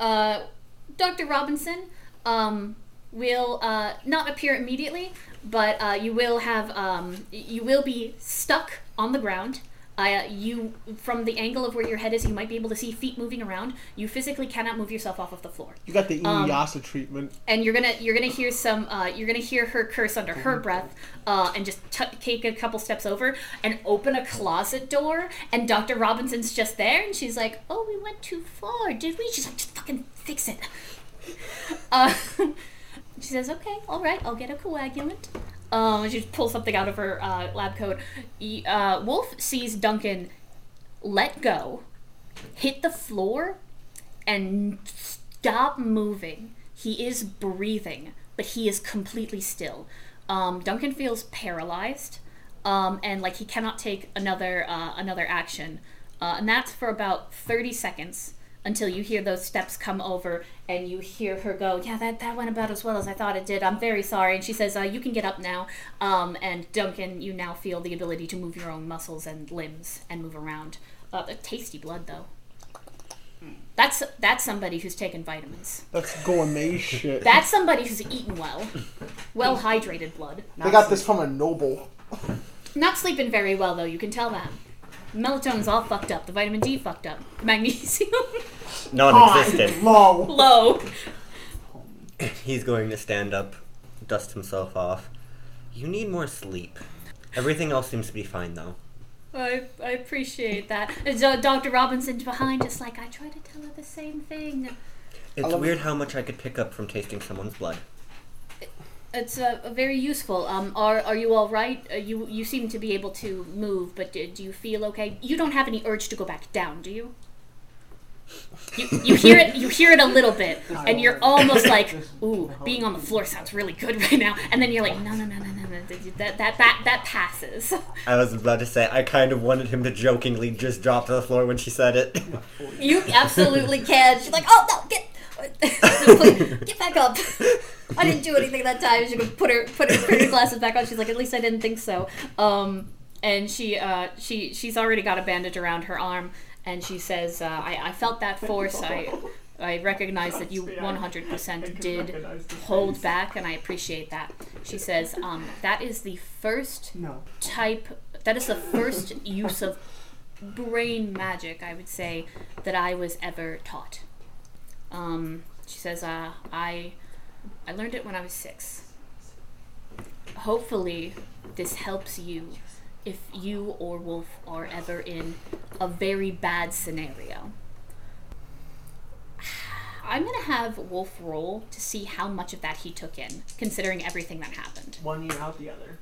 uh, Dr. Robinson um, will uh, not appear immediately, but uh, you will have um, you will be stuck on the ground. Uh, you, from the angle of where your head is, you might be able to see feet moving around. You physically cannot move yourself off of the floor, You got the Um, treatment. and you're gonna you're gonna hear some uh, you're gonna hear her curse under her breath, uh, and just t- take a couple steps over and open a closet door, and Dr. Robinson's just there, and she's like, "Oh, we went too far, did we?" She's like, "Just fucking fix it." Uh, she says, "Okay, all right, I'll get a coagulant." Um, she pulls something out of her uh, lab coat. Uh, Wolf sees Duncan let go, hit the floor, and stop moving. He is breathing, but he is completely still. Um, Duncan feels paralyzed, um, and like he cannot take another uh, another action, uh, and that's for about thirty seconds until you hear those steps come over and you hear her go, "Yeah, that that went about as well as I thought it did. I'm very sorry." And she says, uh, "You can get up now." Um, and Duncan, you now feel the ability to move your own muscles and limbs and move around. Uh, tasty blood, though. That's that's somebody who's taken vitamins. That's gourmet shit. That's somebody who's eaten well, well hydrated blood. they got this from a noble. Not sleeping very well though. You can tell that. Melatonin's all fucked up. The vitamin D fucked up. Magnesium Non-existent. Low. low. He's going to stand up, dust himself off. You need more sleep. Everything else seems to be fine though. I, I appreciate that. Uh, and so Dr. Robinson's behind, just like I try to tell her the same thing. It's weird how much I could pick up from tasting someone's blood. It's uh, very useful. Um, are are you all right? Uh, you you seem to be able to move, but do, do you feel okay? You don't have any urge to go back down, do you? You, you hear it you hear it a little bit and you're almost like ooh being on the floor sounds really good right now and then you're like no no no no no no that that that, that passes I was about to say I kind of wanted him to jokingly just drop to the floor when she said it. You absolutely can. She's like, oh no, get get back up. I didn't do anything that time. She could put her put her, put her glasses back on. She's like, at least I didn't think so. Um, and she uh, she she's already got a bandage around her arm, and she says, uh, I, I felt that force. I I recognize that you 100% did hold back, and I appreciate that. She says, um, that is the first No. type that is the first use of brain magic i would say that i was ever taught um, she says uh, i i learned it when i was six hopefully this helps you if you or wolf are ever in a very bad scenario i'm gonna have wolf roll to see how much of that he took in considering everything that happened One year out the other.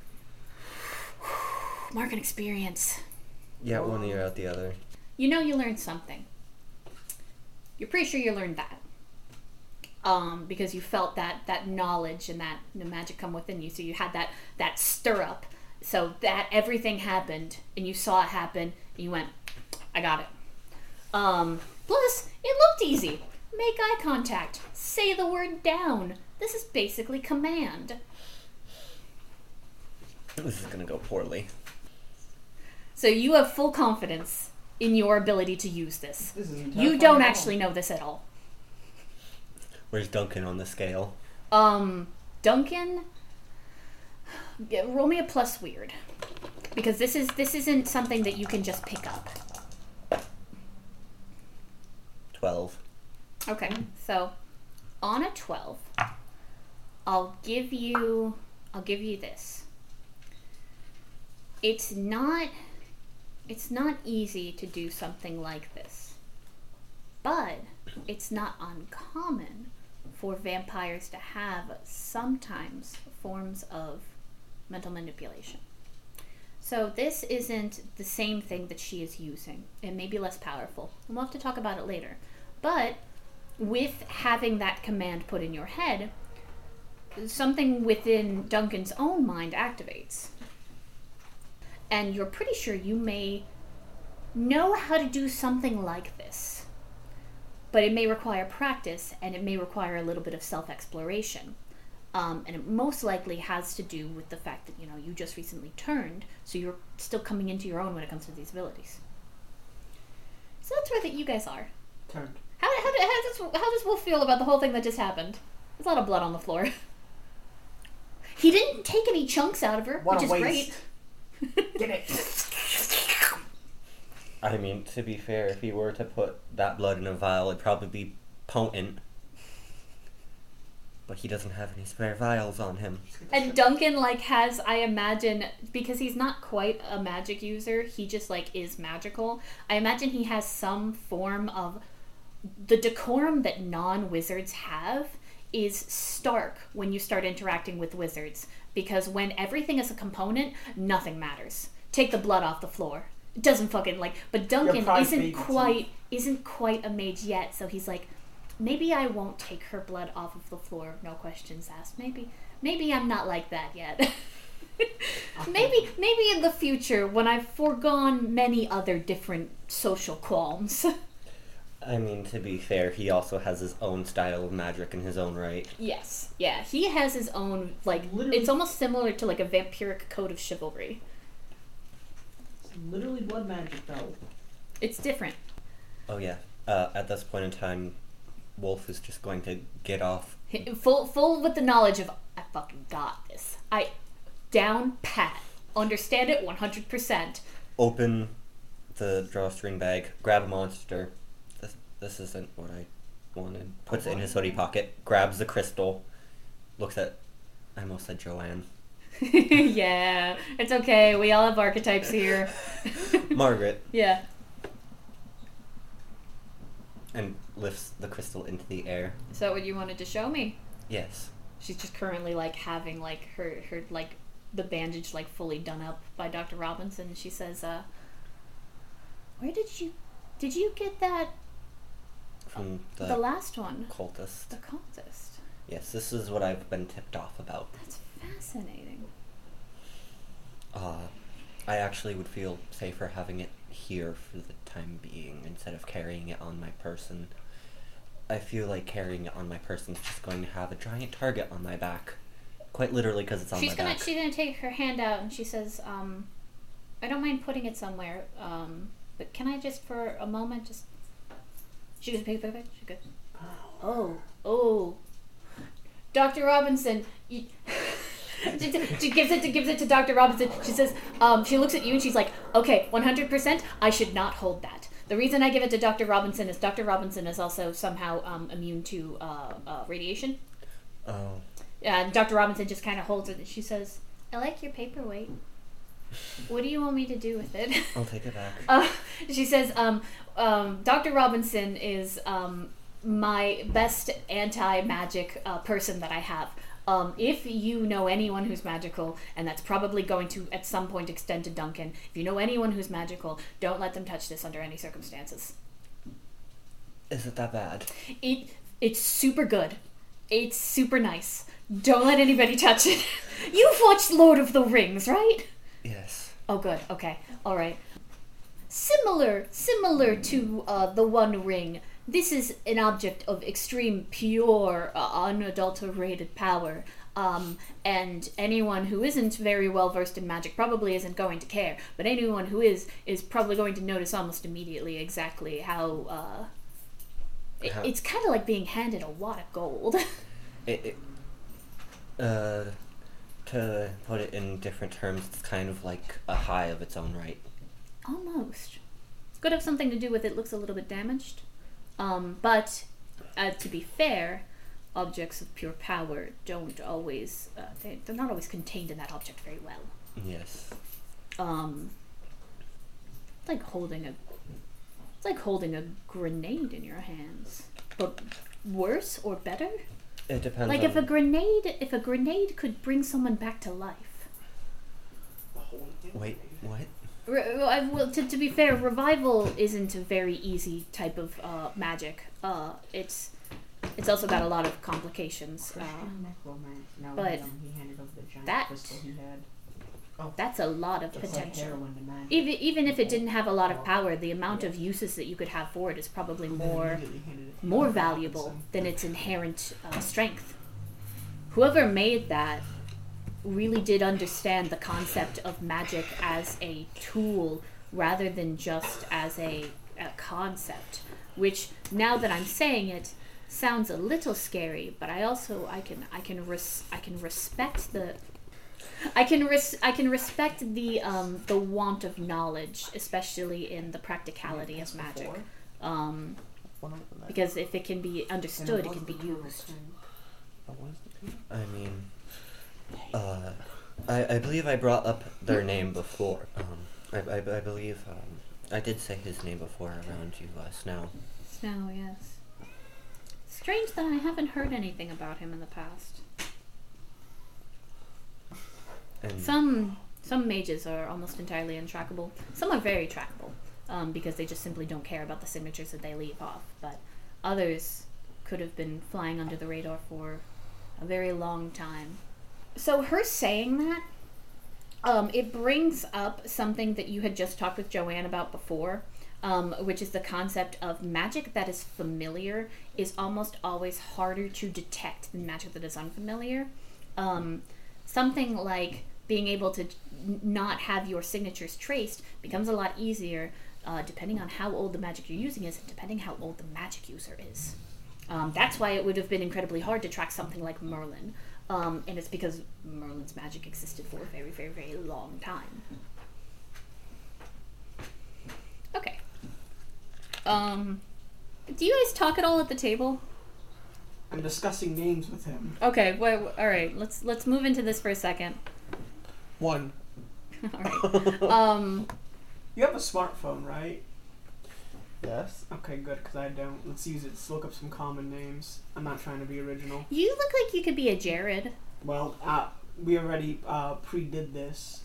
mark and experience yeah, one year out the other. you know you learned something. You're pretty sure you learned that. Um, because you felt that that knowledge and that the magic come within you. So you had that that stir up. So that everything happened and you saw it happen and you went, I got it. Um, plus, it looked easy. Make eye contact. Say the word down. This is basically command. This is gonna go poorly. So you have full confidence in your ability to use this. This You don't actually know this at all. Where's Duncan on the scale? Um, Duncan, yeah, roll me a plus weird, because this is this isn't something that you can just pick up. Twelve. Okay, so on a twelve, I'll give you I'll give you this. It's not it's not easy to do something like this, but it's not uncommon for vampires to have sometimes forms of mental manipulation. So this isn't the same thing that she is using. It may be less powerful. And we'll have to talk about it later. But with having that command put in your head, something within Duncan's own mind activates. And you're pretty sure you may know how to do something like this. But it may require practice and it may require a little bit of self exploration. Um, and it most likely has to do with the fact that you know you just recently turned, so you're still coming into your own when it comes to these abilities. So that's where that you guys are. Turned. How, how, how, does, how does Wolf feel about the whole thing that just happened? There's a lot of blood on the floor. He didn't take any chunks out of her, What which is waste. great. Get it. I mean, to be fair, if he were to put that blood in a vial, it'd probably be potent. But he doesn't have any spare vials on him. And Duncan like has I imagine because he's not quite a magic user, he just like is magical. I imagine he has some form of the decorum that non-wizards have is stark when you start interacting with wizards because when everything is a component, nothing matters. Take the blood off the floor. It doesn't fucking like but Duncan isn't quite isn't quite a mage yet, so he's like maybe I won't take her blood off of the floor, no questions asked. Maybe maybe I'm not like that yet. maybe maybe in the future when I've foregone many other different social qualms. I mean, to be fair, he also has his own style of magic in his own right. yes. Yeah, he has his own like Literally- it's almost similar to like a vampiric code of chivalry. It's literally blood magic, though. It's different. Oh yeah. Uh, at this point in time, Wolf is just going to get off. Full full with the knowledge of I fucking got this. I down pat. Understand it 100%. Open the drawstring bag, grab a monster. This isn't what I wanted. Puts it in his hoodie pocket, grabs the crystal, looks at. I almost said Joanne. yeah, it's okay. We all have archetypes here. Margaret, yeah. and lifts the crystal into the air. Is that what you wanted to show me? Yes. She's just currently like having like her her like the bandage like fully done up by Dr. Robinson. She says, uh, "Where did you did you get that From the, the last one? cultist. The cultist. Yes, this is what I've been tipped off about. That's fascinating. Uh, I actually would feel safer having it here for the time being instead of carrying it on my person. I feel like carrying it on my person is just going to have a giant target on my back. Quite literally, because it's on she's my gonna back. she's gonna take her hand out and she says, um, "I don't mind putting it somewhere, um, but can I just for a moment just?" She goes, "Pick, pick, pick." She goes, "Oh, oh, Doctor Robinson." You... she, she gives it to gives it to Doctor Robinson. She says, um, she looks at you and she's like, "Okay, one hundred percent. I should not hold that." The reason I give it to Dr. Robinson is Dr. Robinson is also somehow um, immune to uh, uh, radiation. oh, And Dr. Robinson just kind of holds it and she says, I like your paperweight. What do you want me to do with it? I'll take it back. Uh, she says, um, um, Dr. Robinson is um, my best anti magic uh, person that I have. Um, if you know anyone who's magical, and that's probably going to at some point extend to Duncan, if you know anyone who's magical, don't let them touch this under any circumstances. Is it that bad? It it's super good. It's super nice. Don't let anybody touch it. You've watched Lord of the Rings, right? Yes. Oh, good. Okay. All right. Similar, similar to uh, the One Ring. This is an object of extreme, pure, uh, unadulterated power. Um, and anyone who isn't very well versed in magic probably isn't going to care. But anyone who is is probably going to notice almost immediately exactly how. Uh, it- How- it's kind of like being handed a wad of gold. It, it, uh, to put it in different terms, it's kind of like a high of its own right. Almost. Could have something to do with it looks a little bit damaged. Um, but uh, to be fair, objects of pure power don't always, uh, they, they're not always contained in that object very well. Yes. Um, it's like holding a, it's like holding a grenade in your hands, but worse or better. It depends. Like on, if a grenade, if a grenade could bring someone back to life. Wait, what? Re- I- well, to, to be fair, revival isn't a very easy type of uh, magic. Uh, it's it's also got a lot of complications. Uh, Christian necromancer. No, but he handed over the giant that- crystal he had. That's a lot of like potential. heroin to magic. Even even if it didn't have a lot of power, the amount of uses that you could have for it is probably And then more immediately handed it to more valuable Robinson. than its inherent uh, strength. Whoever made that really did understand the concept of magic as a tool rather than just as a, a concept. which now that I'm saying it sounds a little scary, but I also I can I can res- I can respect the I can res- I can respect the um, the want of knowledge, especially in the practicality of magic. Um, One of them. because if it can be understood, it can be used. thing. What is the team? I mean, uh, I, I believe I brought up their name before. Um, I, I, I believe um, I did say his name before around you uh, Snow. Snow, yes. Strange that I haven't heard anything about him in the past. And Some some mages are almost entirely untrackable. Some are very trackable um, because they just simply don't care about the signatures that they leave off. But others could have been flying under the radar for a very long time. So her saying that, um, it brings up something that you had just talked with Joanne about before, um, which is the concept of magic that is familiar is almost always harder to detect than magic that is unfamiliar. Um, something like being able to not have your signatures traced becomes a lot easier uh, depending on how old the magic you're using is and depending how old the magic user is. Um, that's why it would have been incredibly hard to track something like Merlin. Um, and it's because Merlin's magic existed for a very, very, very long time. Okay. Um, do you guys talk at all at the table? I'm discussing names with him. Okay, wait, all right. Let's let's move into this for a second. One. all right. Um, You have a smartphone, right? Yes. Okay, good, because I don't. Let's use it. Let's look up some common names. I'm not trying to be original. you look like you could be a Jared. Well, uh, we already uh, pre-did this.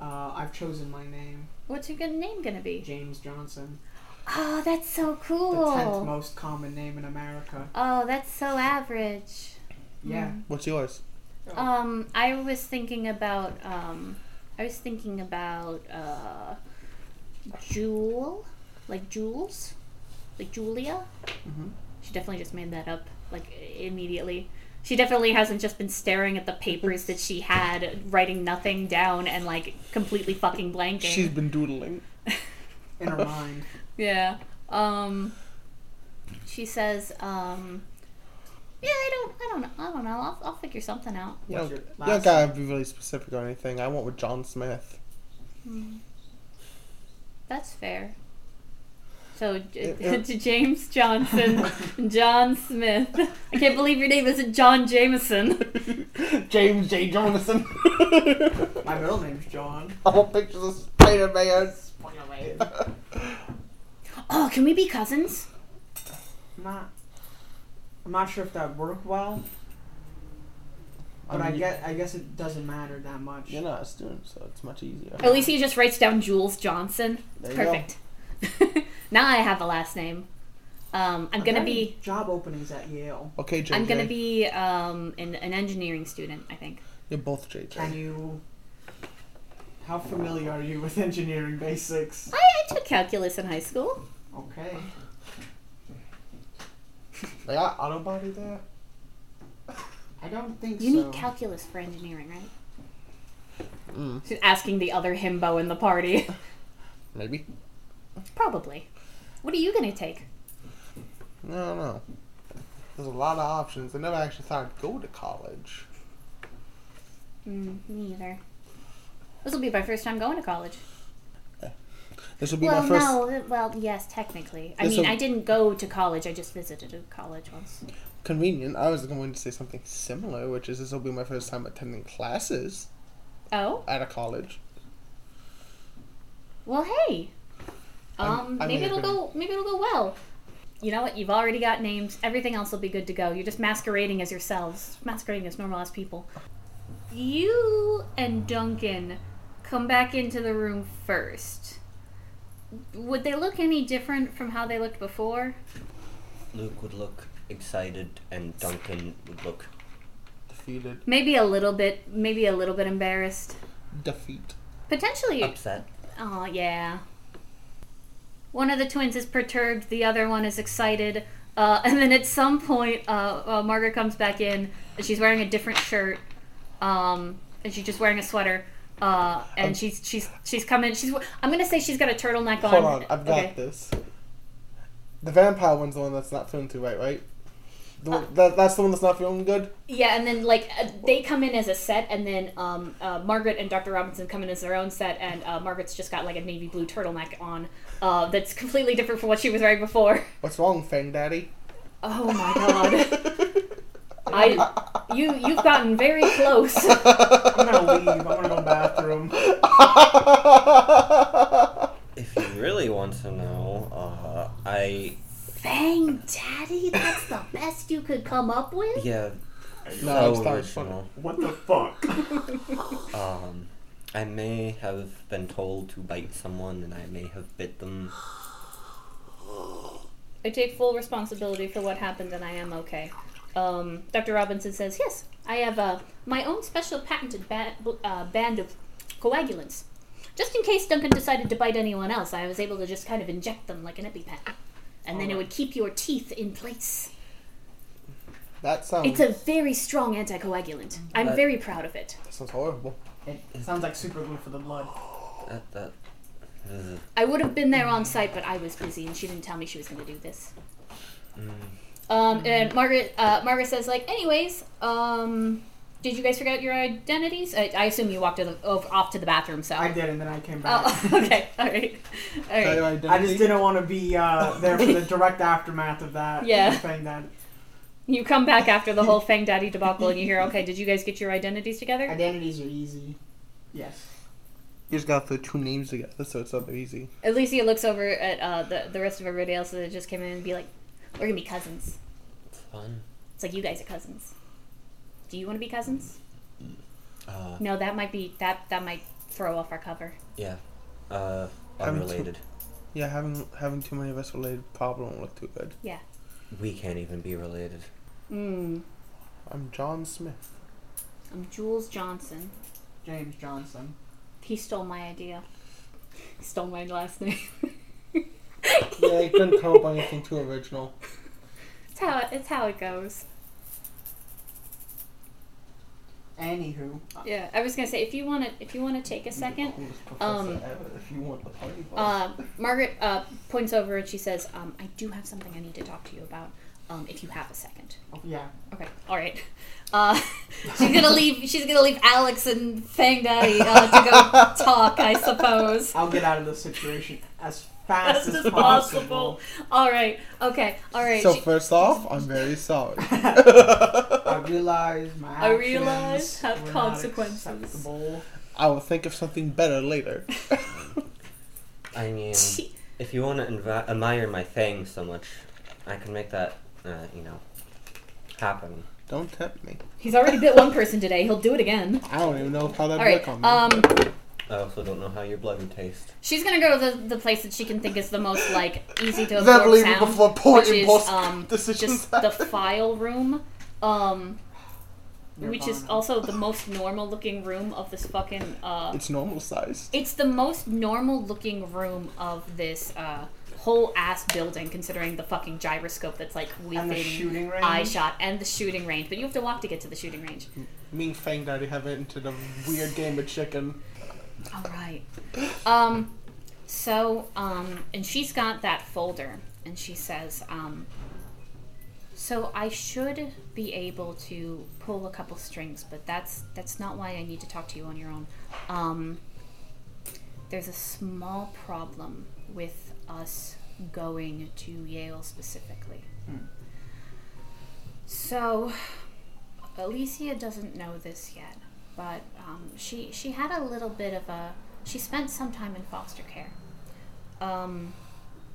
Uh, I've chosen my name, What's your good name gonna be? James Johnson. Oh, that's so cool. The tenth cool. most common name in America. Oh, that's so average. Yeah. What's yours? Um, I was thinking about um, I was thinking about uh, Jewel, like Jules, like Julia. Mm-hmm. She definitely just made that up like immediately. She definitely hasn't just been staring at the papers that she had, writing nothing down and like completely fucking blanking. She's been doodling. In her mind. Yeah. Um she says, um Yeah, I don't I don't know. I don't know. I'll, I'll figure something out. You What's don't, you don't gotta be really specific or anything. I went with John Smith. Hmm. That's fair. So J- Yeah, yeah. to James Johnson, John Smith. I can't believe your name isn't John Jameson. James J. Jonathan. My middle name's John. I want pictures of Spider Man. Spider Man. Oh, can we be cousins? Not. I'm not sure if that would work well, but I, mean, you- get. I guess it doesn't matter that much. You're not a student, so it's much easier. At least he just writes down Jules Johnson. There you go. Perfect. now I have a last name. Um, I'm Are gonna there be. any job openings at Yale. Okay, JJ. I'm gonna be um, an, an engineering student. I think. You're both JJ. Can you? How familiar are you with engineering basics? I, I took calculus in high school. Okay. They got auto body there. I don't think so. You so. need calculus for engineering, right? Mm, She's asking the other himbo in the party. maybe. Probably. What are you gonna take? I don't know. There's a lot of options. I never actually thought I'd go to college. Mm, me either. This will be my first time going to college. This will be well, my first. no. Well, yes, technically. I mean, I didn't go to college. I just visited a college once. Convenient. I was going to say something similar, which is this will be my first time attending classes Oh, at a college. well, hey. Um, I maybe mean, it'll go. Maybe it'll go well. You know what? You've already got names. Everything else will be good to go. You're just masquerading as yourselves, masquerading as normal as people. You and Duncan come back into the room first. Would they look any different from how they looked before? Luke would look excited, and Duncan would look Defeated. Maybe a little bit. Maybe a little bit embarrassed. Defeat. Potentially. upset. Oh yeah. One of the twins is perturbed. The other one is excited. Uh, and then at some point, uh, uh, Margaret comes back in. And she's wearing a different shirt. Um, and she's just wearing a sweater. Uh, and she's she's she's coming. She's. I'm gonna say she's got a turtleneck on. Hold on, I've got Okay. this. The vampire one's the one that's not feeling too right, right? The, Uh, that, that's the one that's not feeling good. Yeah, and then like uh, they come in as a set, and then um, uh, Margaret and Dr. Robinson come in as their own set, and uh, Margaret's just got like a navy blue turtleneck on, uh, that's completely different from what she was wearing before. What's wrong, Fang Daddy? Oh my god, I you you've gotten very close. I'm gonna leave. I'm gonna go to the bathroom. If you really want to know, uh, I Fang Daddy, that's the best you could come up with. yeah, No, so it's not original. What the fuck? Um, I may have been told to bite someone, and I may have bit them. I take full responsibility for what happened, and I am okay. Um, Dr. Robinson says, Yes, I have uh, my own special patented ba- uh, band of coagulants. Just in case Duncan decided to bite anyone else, I was able to just kind of inject them like an EpiPen. And then it would keep your teeth in place. that sounds. It's a very strong anticoagulant. I'm Uh, very proud of it. that sounds horrible. It sounds like super glue for the blood. That that. ugh. I would have been there on site, but I was busy, and she didn't tell me she was going to do this. Mm. Um, and Margaret, uh, Margaret says, like, anyways, um, did you guys forget your identities? I, I assume you walked to the, over, off to the bathroom, so. I did, and then I came back. Oh, okay, all right, all Tell your right. identity. I just didn't want to be uh, there for the direct aftermath of that. Yeah. Thing that You come back after the whole Fang Daddy debacle, and you hear, okay, did you guys get your identities together? identities are easy. Yes. You just got the two names together, so it's not that easy. At least he looks over at uh, the the rest of everybody else that just came in and be like, we're gonna be cousins. It's fun. It's like you guys are cousins. Do you want to be cousins? Uh, No, that might be that that might throw off our cover. yeah. Uh, Having two- unrelated. Yeah, having having too many of us related probably won't look too good. Yeah. We can't even be related. Mm. I'm John Smith. I'm Jules Johnson. James Johnson. He stole my idea. He stole my last name. Yeah, you couldn't come up with anything too original. It's how it, it's how it goes. Anywho, Yeah, I was gonna say if you want to if you want to take a second, Um, if you want the party uh, Margaret uh, points over and she says, um, "I do have something I need to talk to you about. Um, if you have a second. oh, yeah. Okay, all right. Uh, she's gonna leave. She's gonna leave Alex and Fang Daddy uh, to go talk, I suppose. I'll get out of this situation as fast As as, possible. possible. All right. Okay. All right. So She- first off, I'm very sorry. I realize my I actions realize have consequences. I will think of something better later. I mean, if you want to invi- admire my thing so much, I can make that, uh, you know, happen. Don't tempt me. He's already bit one person today. He'll do it again. I don't even know how that All right. work on me. Um, I also don't know how your blood would taste. she's gonna go to the, the place that she can think is the most like easy to Then absorb leave it sound, before poor which is impulse um decisions just the file room, um, which is Nirvana. also the most normal looking room of this fucking uh. It's normal sized. It's the most normal looking room of this uh whole ass building, considering the fucking gyroscope that's like And the within shooting range. eye shot and the shooting range. But you have to walk to get to the shooting range. Me and Fang Daddy have entered a weird game of chicken. All right. Um, so, um, and she's got that folder, and she says, um, so I should be able to pull a couple strings, but that's that's not why I need to talk to you on your own. Um, there's a small problem with us going to Yale specifically. Hmm. So, Alicia doesn't know this yet, but um, she she had a little bit of a she spent some time in foster care. Um,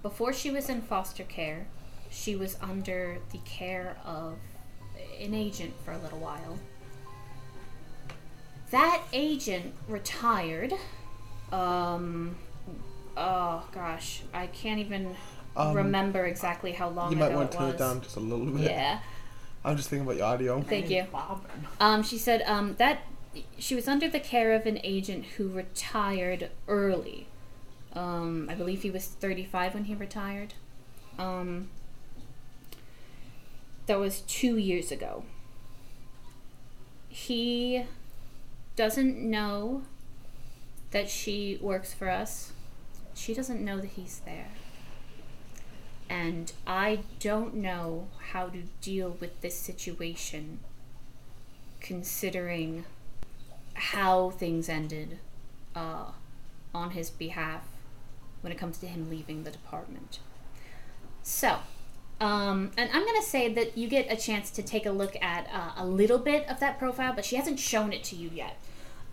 before she was in foster care, she was under the care of an agent for a little while. That agent retired. Um, oh gosh, I can't even Um, remember exactly how long You might ago want to turn was. it down just a little bit. Yeah. I'm just thinking about your audio. Thank you. Um, she said um, that she was under the care of an agent who retired early. Um, I believe he was 35 when he retired. Um, that was two years ago. He doesn't know that she works for us. She doesn't know that he's there. and I don't know how to deal with this situation considering how things ended uh, on his behalf when it comes to him leaving the department. So, um, and I'm going to say that you get a chance to take a look at uh, a little bit of that profile, but she hasn't shown it to you yet.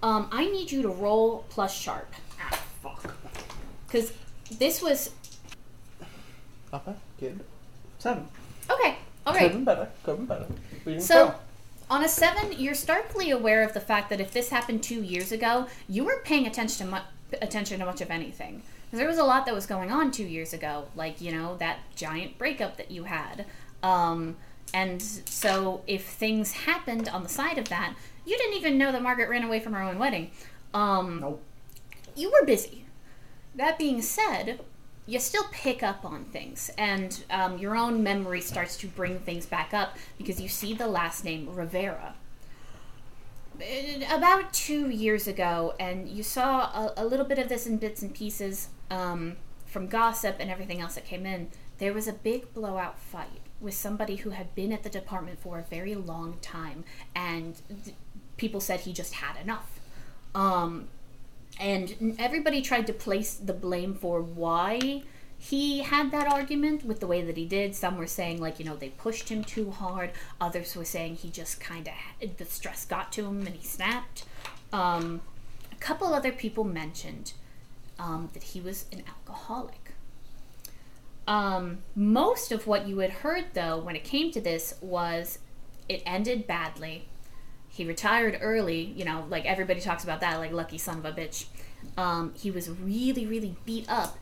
Um, I need you to roll plus sharp. Ah, fuck. Because this was. Not bad. Good. Seven. Okay, alright. Could've been better. Could've been better. We didn't So, fail. On a seven, you're starkly aware of the fact that if this happened two years ago, you weren't paying attention to, mu- attention to much of anything. there was a lot that was going on two years ago, like, you know, that giant breakup that you had. Um, and so, if things happened on the side of that, you didn't even know that Margaret ran away from her own wedding. Um, Nope. you were busy. That being said, you still pick up on things, and um, your own memory starts to bring things back up because you see the last name Rivera. Uh, About two years ago, and you saw a, a little bit of this in bits and pieces um, from gossip and everything else that came in. There was a big blowout fight with somebody who had been at the department for a very long time, and th- people said he just had enough. Um, and everybody tried to place the blame for why he had that argument with the way that he did. Some were saying, like, you know, they pushed him too hard. Others were saying he just kind of, the stress got to him and he snapped. Um, a couple other people mentioned um, that he was an alcoholic. Um, most of what you had heard, though, when it came to this, was it ended badly. He retired early, you know, like everybody talks about that, like lucky son of a bitch. Um, he was really, really beat up.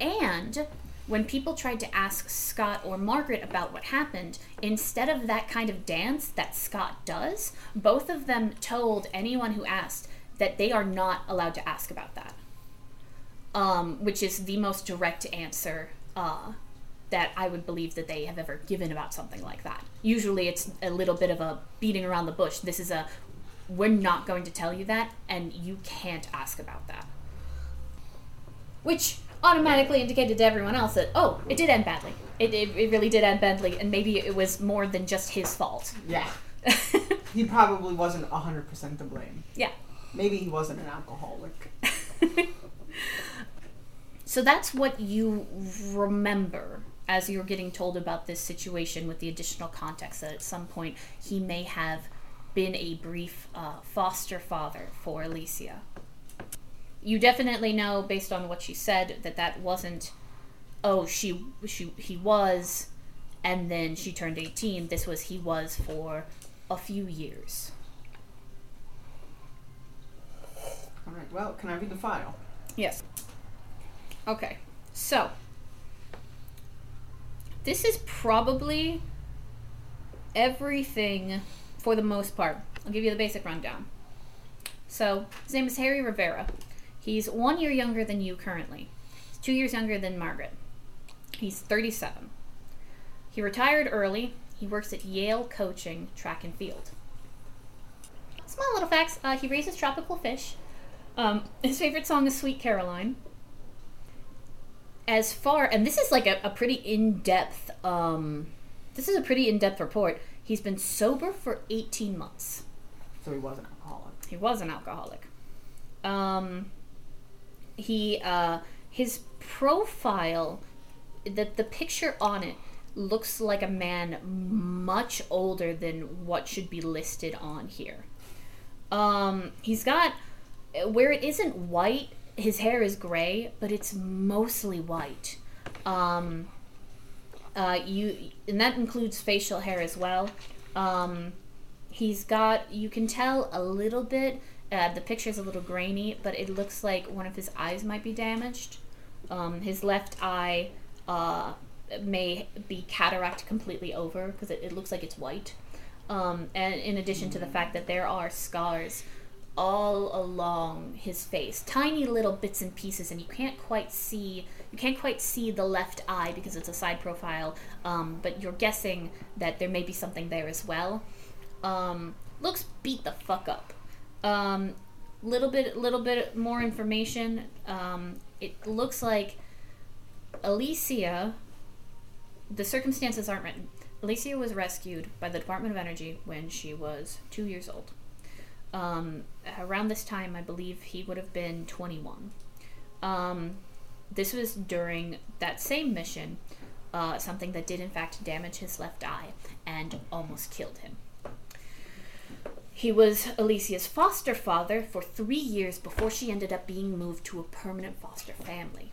And when people tried to ask Scott or Margaret about what happened, instead of that kind of dance that Scott does, both of them told anyone who asked that they are not allowed to ask about that. Um, which is the most direct answer uh, that I would believe that they have ever given about something like that. Usually it's a little bit of a beating around the bush. This is a, we're not going to tell you that, and you can't ask about that. Which automatically indicated to everyone else that, oh, it did end badly. It, it, it really did end badly, and maybe it was more than just his fault. Yeah. He probably wasn't 100% to blame. yeah. Maybe he wasn't an alcoholic. So that's what you remember as you're getting told about this situation with the additional context that at some point he may have been a brief uh, foster father for Alicia. You definitely know, based on what she said, that that wasn't, oh, she, she, he was, and then she turned 18. This was he was for a few years. Alright, well, can I read the file? Yes. Okay. So, this is probably everything for the most part. I'll give you the basic rundown. So, his name is Harry Rivera. He's one year younger than you currently. He's two years younger than Margaret. He's 37. He retired early. He works at Yale coaching track and field. Small little facts. Uh, he raises tropical fish. Um, his favorite song is Sweet Caroline. As far, and this is like a, a pretty in depth, um, this is a pretty in depth report. He's been sober for 18 months. So he was an alcoholic. He was an alcoholic. Um, he, uh, his profile, the, the picture on it looks like a man much older than what should be listed on here. Um, he's got where it isn't white, his hair is gray, but it's mostly white. Um, uh, you and that includes facial hair as well. Um, he's got you can tell a little bit. Uh, the picture's a little grainy, but it looks like one of his eyes might be damaged. Um, his left eye uh, may be cataract completely over because it, it looks like it's white. Um, and in addition to the fact that there are scars all along his face, tiny little bits and pieces, and you can't quite see you can't quite see the left eye because it's a side profile. Um, but you're guessing that there may be something there as well. Um, looks beat the fuck up. Um, little bit, little bit more information. Um, it looks like Alicia the circumstances aren't written. Alicia was rescued by the Department of Energy when she was two years old. Um, around this time, I believe he would have been 21. Um, this was during that same mission, uh, something that did in fact damage his left eye and almost killed him. He was Alicia's foster father for three years before she ended up being moved to a permanent foster family,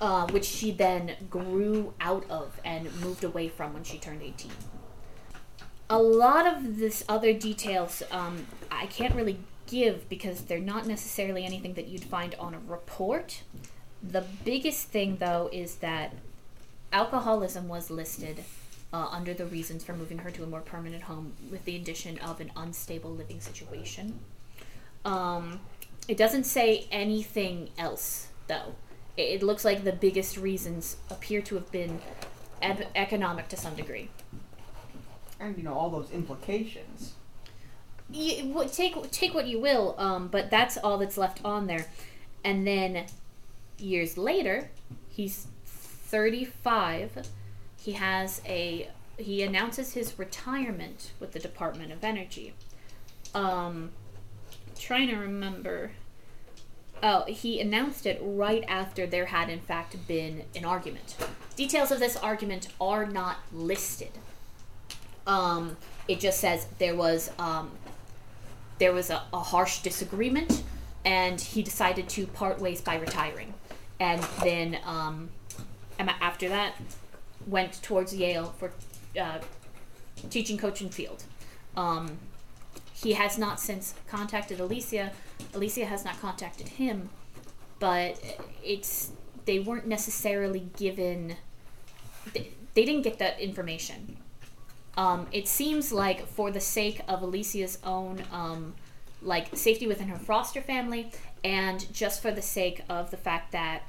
uh, which she then grew out of and moved away from when she turned 18. A lot of this other details um, I can't really give because they're not necessarily anything that you'd find on a report. The biggest thing, though, is that alcoholism was listed uh, under the reasons for moving her to a more permanent home with the addition of an unstable living situation. Um, it doesn't say anything else, though. It, it looks like the biggest reasons appear to have been eb- economic to some degree. And you know all those implications. you, take take what you will, um, but that's all that's left on there. And then years later, he's 35. He has a he announces his retirement with the Department of Energy. Um, trying to remember. Oh, he announced it right after there had in fact been an argument. Details of this argument are not listed. Um, it just says there was um, there was a, a harsh disagreement, and he decided to part ways by retiring. And then um, after that, went towards Yale for uh, teaching coach and field. Um, he has not since contacted Alicia. Alicia has not contacted him, but it's they weren't necessarily given. They, they didn't get that information. Um, it seems like for the sake of Alicia's own um, like safety within her foster family, and just for the sake of the fact that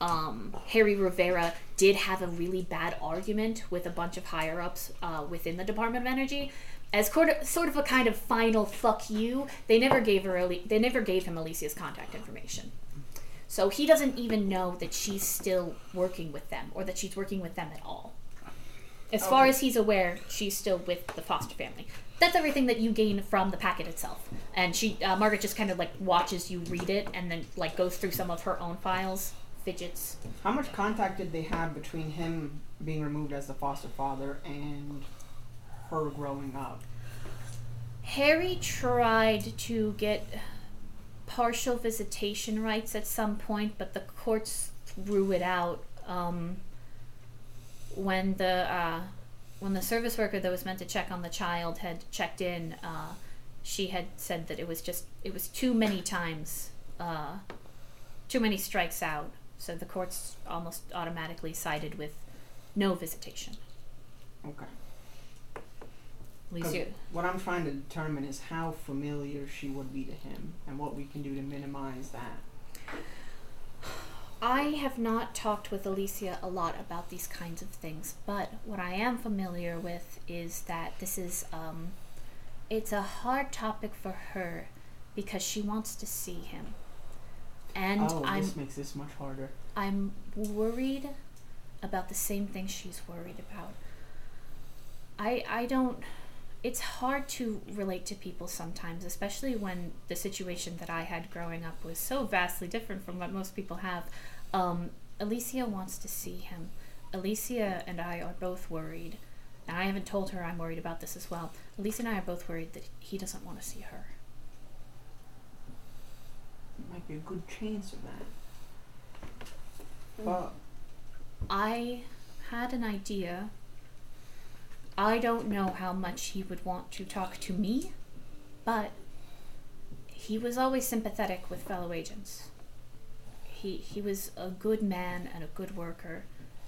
um, Harry Rivera did have a really bad argument with a bunch of higher ups uh, within the Department of Energy. As sort of, a kind of final fuck you, they never gave her they never gave him Alicia's contact information. So he doesn't even know that she's still working with them or that she's working with them at all. As far Okay. as he's aware, she's still with the foster family. That's everything that you gain from the packet itself. And she, uh, Margaret, just kind of like watches you read it and then like goes through some of her own files, fidgets. How much contact did they have between him being removed as the foster father and her growing up? Harry tried to get partial visitation rights at some point, but the courts threw it out. Um, when the uh, when the service worker that was meant to check on the child had checked in, uh, she had said that it was just it was too many times, uh, too many strikes out. So the courts almost automatically sided with no visitation. Okay. At least 'Cause you- what I'm trying to determine is how familiar she would be to him and what we can do to minimize that. I have not talked with Alicia a lot about these kinds of things, but what I am familiar with is that this is um it's a hard topic for her because she wants to see him. And oh, I'm this makes this much harder. I'm worried about the same thing she's worried about. I I don't it's hard to relate to people sometimes, especially when the situation that I had growing up was so vastly different from what most people have. Um, Alicia wants to see him. Alicia and I are both worried, and I haven't told her I'm worried about this as well. Alicia and I are both worried that he doesn't want to see her. Might be a good chance of that. But I had an idea. I don't know how much he would want to talk to me, but he was always sympathetic with fellow agents. He he was a good man and a good worker,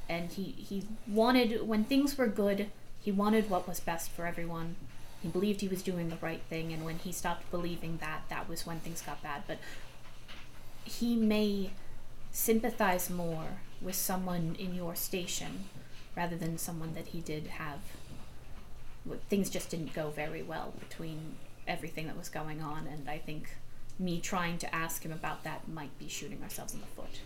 and he he wanted when things were good, he wanted what was best for everyone. He believed he was doing the right thing, and when he stopped believing that, that was when things got bad. But he may sympathize more with someone in your station rather than someone that he did have. Things just didn't go very well between everything that was going on, and I think me trying to ask him about that might be shooting ourselves in the foot.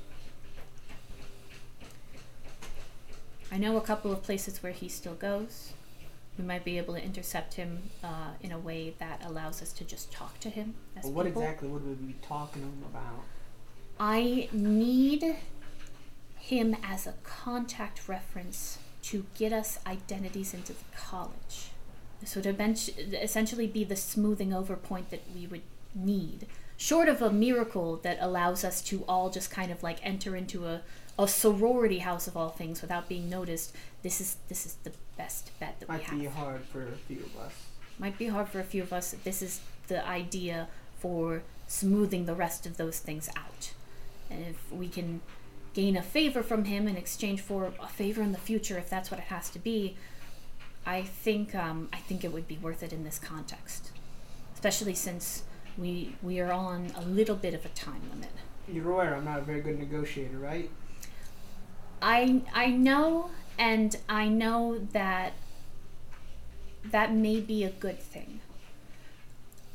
I know a couple of places where he still goes. We might be able to intercept him uh, in a way that allows us to just talk to him as But what people. exactly would we be talking to him about? I need him as a contact reference to get us identities into the college. This would eventu- essentially be the smoothing over point that we would need. Short of a miracle that allows us to all just kind of like enter into a, a sorority house of all things without being noticed, this is this is the best bet that we have. Might be hard for a few of us. might be hard for a few of us. This is the idea for smoothing the rest of those things out. And if we can gain a favor from him in exchange for a favor in the future, if that's what it has to be, I think um, I think it would be worth it in this context, especially since we we are on a little bit of a time limit. You're aware I'm not a very good negotiator, right? I I know, and I know that that may be a good thing.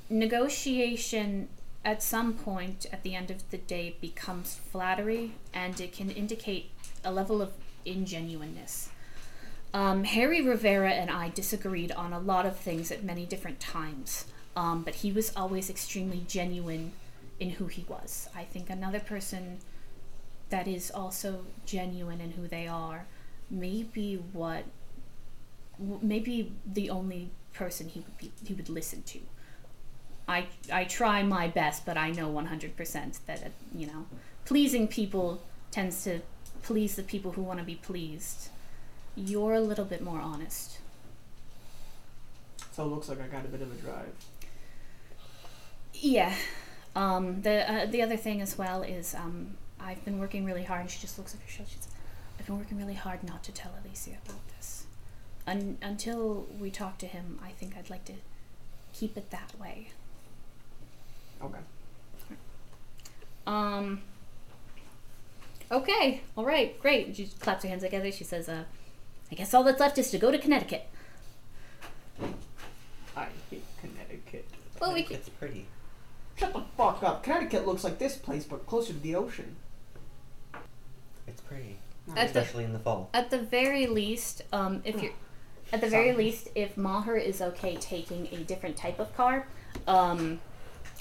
Negotiation at some point at the end of the day becomes flattery, and it can indicate a level of ingenuineness. Um, Harry Rivera and I disagreed on a lot of things at many different times, um, but he was always extremely genuine in who he was. I think another person that is also genuine in who they are may be what maybe the only person he would be, he would listen to. I I try my best, but I know 100% that uh, you know, pleasing people tends to please the people who want to be pleased. You're a little bit more honest. So it looks like I got a bit of a drive. Yeah. Um, the uh, the other thing as well is um, I've been working really hard. And She just looks at her show. She's I've been working really hard not to tell Alicia about this. Un- until we talk to him, I think I'd like to keep it that way. Okay. Um. Okay. All right. Great. She claps her hands together. She says, "Uh, I guess all that's left is to go to Connecticut." I hate Connecticut. Well, we could. It's pretty. Shut the fuck up. Connecticut looks like this place, but closer to the ocean. It's pretty. At the- Especially in the fall. At the very least, um, if you're, at the very least, if Maher is okay taking a different type of car, um,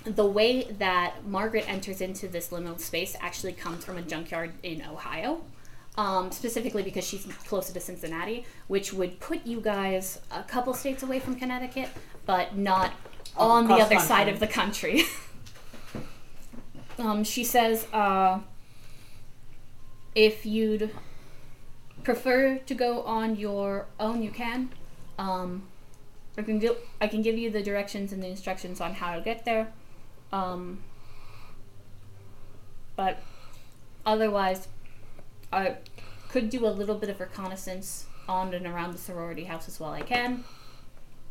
the way that Margaret enters into this liminal space actually comes from a junkyard in Ohio, um, specifically because she's closer to Cincinnati, which would put you guys a couple states away from Connecticut, but not Oh, on the other side of the country. um, she says, uh, if you'd prefer to go on your own, you can. Um, I can give I can give you the directions and the instructions on how to get there. Um, but otherwise, I could do a little bit of reconnaissance on and around the sorority house as well. I can.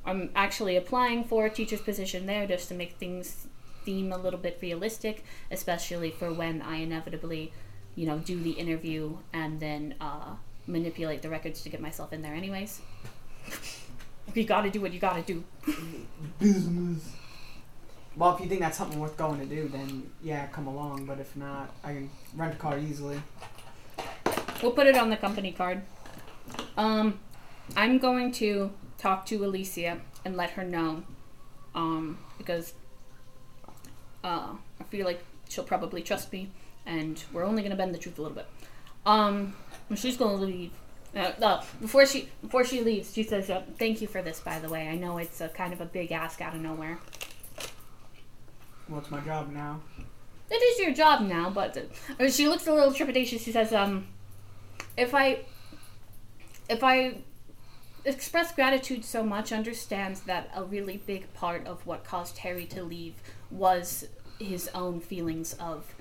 I'm actually applying for a teacher's position there just to make things seem a little bit realistic, especially for when I inevitably, you know, do the interview and then uh, manipulate the records to get myself in there, anyways. you gotta do what you gotta do. Business. Well, if you think that's something worth going to do, then yeah, come along. But if not, I can rent a car easily. We'll put it on the company card. Um, I'm going to talk to Alicia and let her know, um, because uh, I feel like she'll probably trust me, and we're only gonna bend the truth a little bit. Um, she's gonna leave. Uh, uh, before she before she leaves, she says, uh, "Thank you for this, by the way. I know it's a kind of a big ask out of nowhere. Well, it's my job now. It is your job now, but uh, she looks a little trepidatious. She says, "Um, if I, if I express gratitude so much, understands that a really big part of what caused Harry to leave was his own feelings of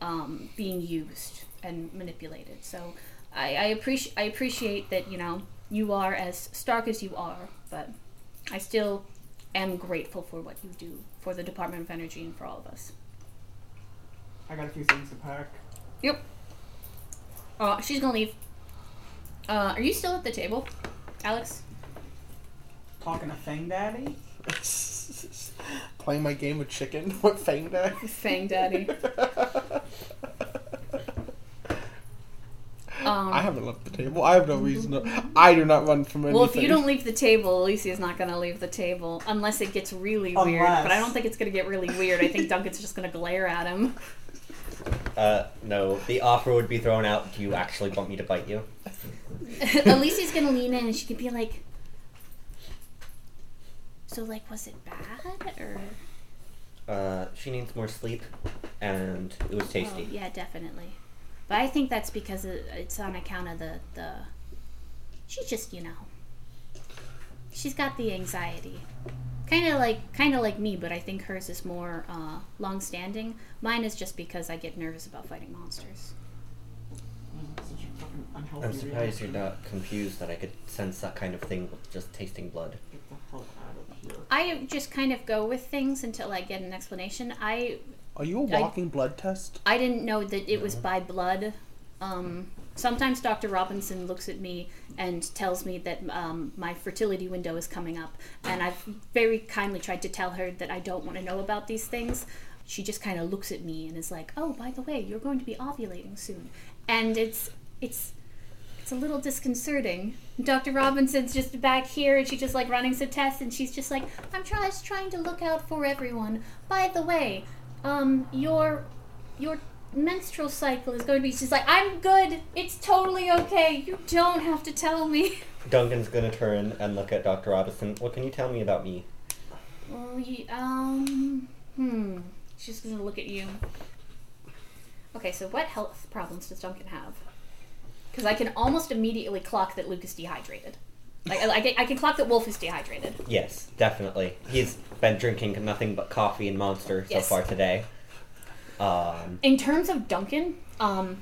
um, being used and manipulated. So I, I appreciate I appreciate that you know you are as stark as you are, but I still am grateful for what you do for the Department of Energy and for all of us." I got a few things to pack. Yep. Uh, she's gonna leave. Uh, are you still at the table, Alex? Talking to Fang Daddy. Playing my game of chicken with Fang Daddy. Fang Daddy. um, I haven't left the table. I have no reason to. I do not run from anything. Well, if you don't leave the table, Alicia's not going to leave the table unless it gets really weird. But I don't think it's going to get really weird. I think Duncan's just going to glare at him. Uh, no. The offer would be thrown out. Do you actually want me to bite you? Alicia's going to lean in and she could be like, "So, like, was it bad or?" Uh, she needs more sleep, and it was tasty. Oh, yeah, definitely. But I think that's because it's on account of the the. She's just you know. She's got the anxiety, kind of like kind of like me, but I think hers is more uh, long-standing. Mine is just because I get nervous about fighting monsters. Such a fucking unhealthy I'm surprised you're not confused that I could sense that kind of thing with just tasting blood. Get the hell out of here. I just kind of go with things until I get an explanation. I Are you a walking blood test? I didn't know that it was by blood. Um, sometimes Dr. Robinson looks at me and tells me that um, my fertility window is coming up, and I've very kindly tried to tell her that I don't want to know about these things. She just kind of looks at me and is like, "Oh, by the way, you're going to be ovulating soon," and it's it's it's a little disconcerting. Dr. Robinson's just back here, and she's just like running some tests, and she's just like, "I'm just trying to look out for everyone." By the way, um, your your menstrual cycle is going to be. She's like, "I'm good. It's totally okay. You don't have to tell me." Duncan's gonna turn and look at Dr. Robinson. What can you tell me about me? Well, you, um, hmm. She's gonna look at you. Okay, so what health problems does Duncan have? Because I can almost immediately clock that Luke is dehydrated. Like, I, I, can- I can clock that Wolf is dehydrated. Yes, definitely. He's been drinking nothing but coffee and Monster so Yes. far today. Um, In terms of Duncan, um,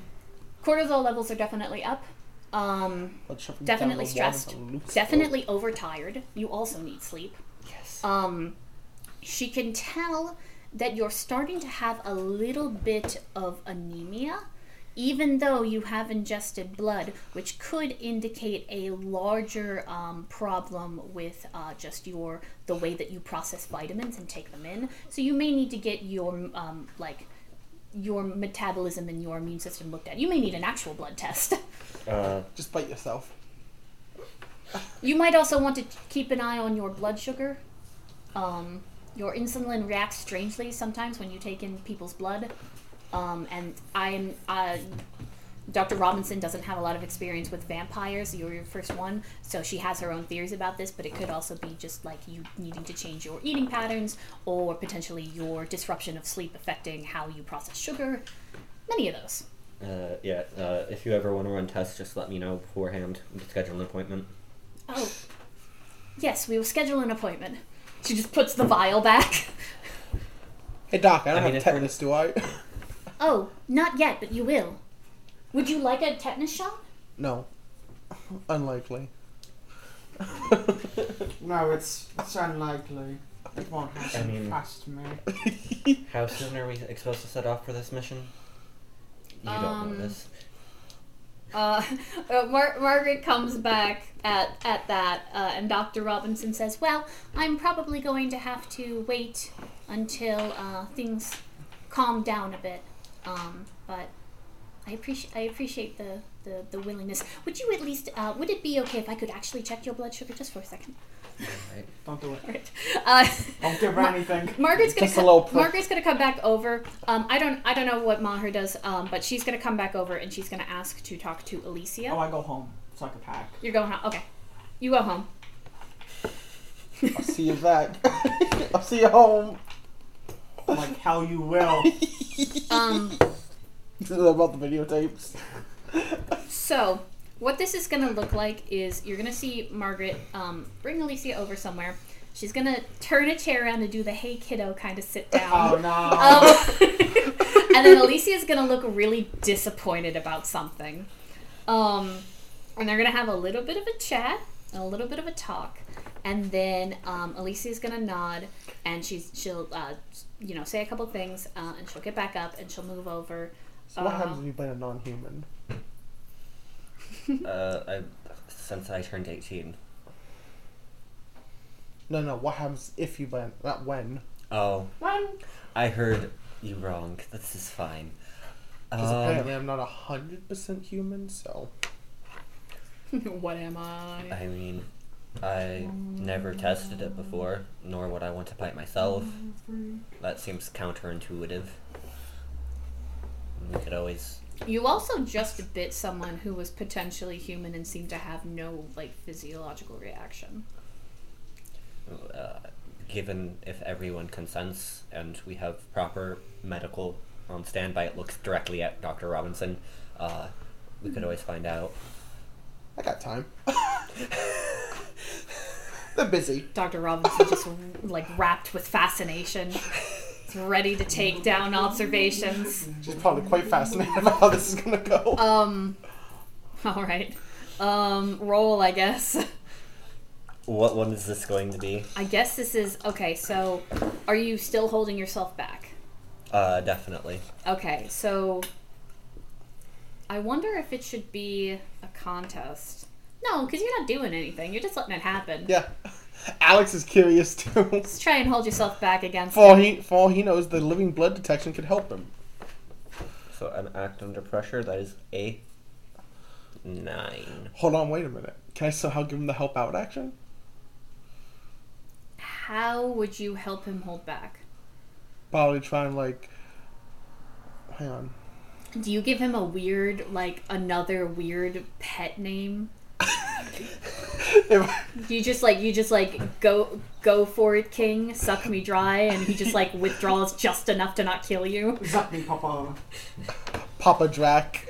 cortisol levels are definitely up. Um, Blood shoving definitely down the water stressed. to Luke's Definitely overtired. You also need sleep. yes. Um, she can tell that you're starting to have a little bit of anemia, even though you have ingested blood, which could indicate a larger um, problem with uh, just your the way that you process vitamins and take them in. So you may need to get your um, like your metabolism and your immune system looked at. You may need an actual blood test. Uh, Just bite yourself. You might also want to keep an eye on your blood sugar. Um, your insulin reacts strangely sometimes when you take in people's blood. Um, and I'm, uh, Dr. Robinson doesn't have a lot of experience with vampires. You're your first one, so she has her own theories about this. But it could also be just like you needing to change your eating patterns, or potentially your disruption of sleep affecting how you process sugar. Many of those. uh, yeah, uh, if you ever want to run tests, just let me know beforehand. We can schedule an appointment. Oh, yes, we will schedule an appointment. She just puts the vial back. Hey Doc, I don't I mean, have if we're- tetanus, do I? Oh, not yet, but you will. Would you like a tetanus shot? no. Unlikely. No, it's, it's unlikely. It won't happen. I mean- Trust me. How soon are we supposed to set off for this mission? You don't Um, know this. Uh, uh, Mar- Margaret comes back at at that, uh, and Doctor Robinson says, "Well, I'm probably going to have to wait until uh, things calm down a bit. Um, but I appreciate I appreciate the, the, the willingness. Would you at least uh, would it be okay if I could actually check your blood sugar just for a second? Right. Don't do it. Alright. Uh, Don't give her Ma- anything. Margaret's gonna Just co- Margaret's gonna come back over. Um, I don't I don't know what Maher does, um, but she's gonna come back over and she's gonna ask to talk to Alicia. Oh, I go home so I can pack. You're going home. Okay, you go home. I'll see you back. I'll see you home. Like how you will. Um, about the videotapes. so what this is gonna look like is you're gonna see Margaret um, bring Alicia over somewhere. She's gonna turn a chair around and do the "Hey kiddo" kind of sit down. Oh no. Um, and then Alicia's gonna look really disappointed about something. Um, and they're gonna have a little bit of a chat, a little bit of a talk, and then um, Alicia's gonna nod, and she's she'll uh, you know say a couple things, uh, and she'll get back up and she'll move over. So what happens if you bite a non-human? Uh, I, since I turned 18. No, no. What happens if you bite? Not when. Oh, When? I heard you wrong. This is fine. Because Um, apparently I'm not a hundred percent human, so what am I? I mean, I never tested it before, nor would I want to bite myself. That seems counterintuitive. We could always. You also just bit someone who was potentially human and seemed to have no like physiological reaction. Uh, given if everyone consents and we have proper medical on standby, it looks directly at Dr. Robinson. Uh, we could always find out. I got time. They're busy. Dr. Robinson just like rapt with fascination. He's ready to take down observations. She's probably quite fascinated about how this is gonna go. Um all right. Um roll, I guess. What one is this going to be? I guess this is okay, so are you still holding yourself back? Uh, definitely. Okay, so I wonder if it should be a contest. No, because you're not doing anything. You're just letting it happen. yeah. Alex is curious too. Just try and hold yourself back against For all he, for all he knows, the living blood detection could help him. So an act under pressure, that is a nine. Hold on, wait a minute. Can I somehow give him the help out action? How would you help him hold back? Probably try and like. Hang on. Do you give him a weird, like another weird pet name? If, You just like you just like go go for it, King. Suck me dry, and he just like withdraws just enough to not kill you. Suck me, Papa. Papa Drac.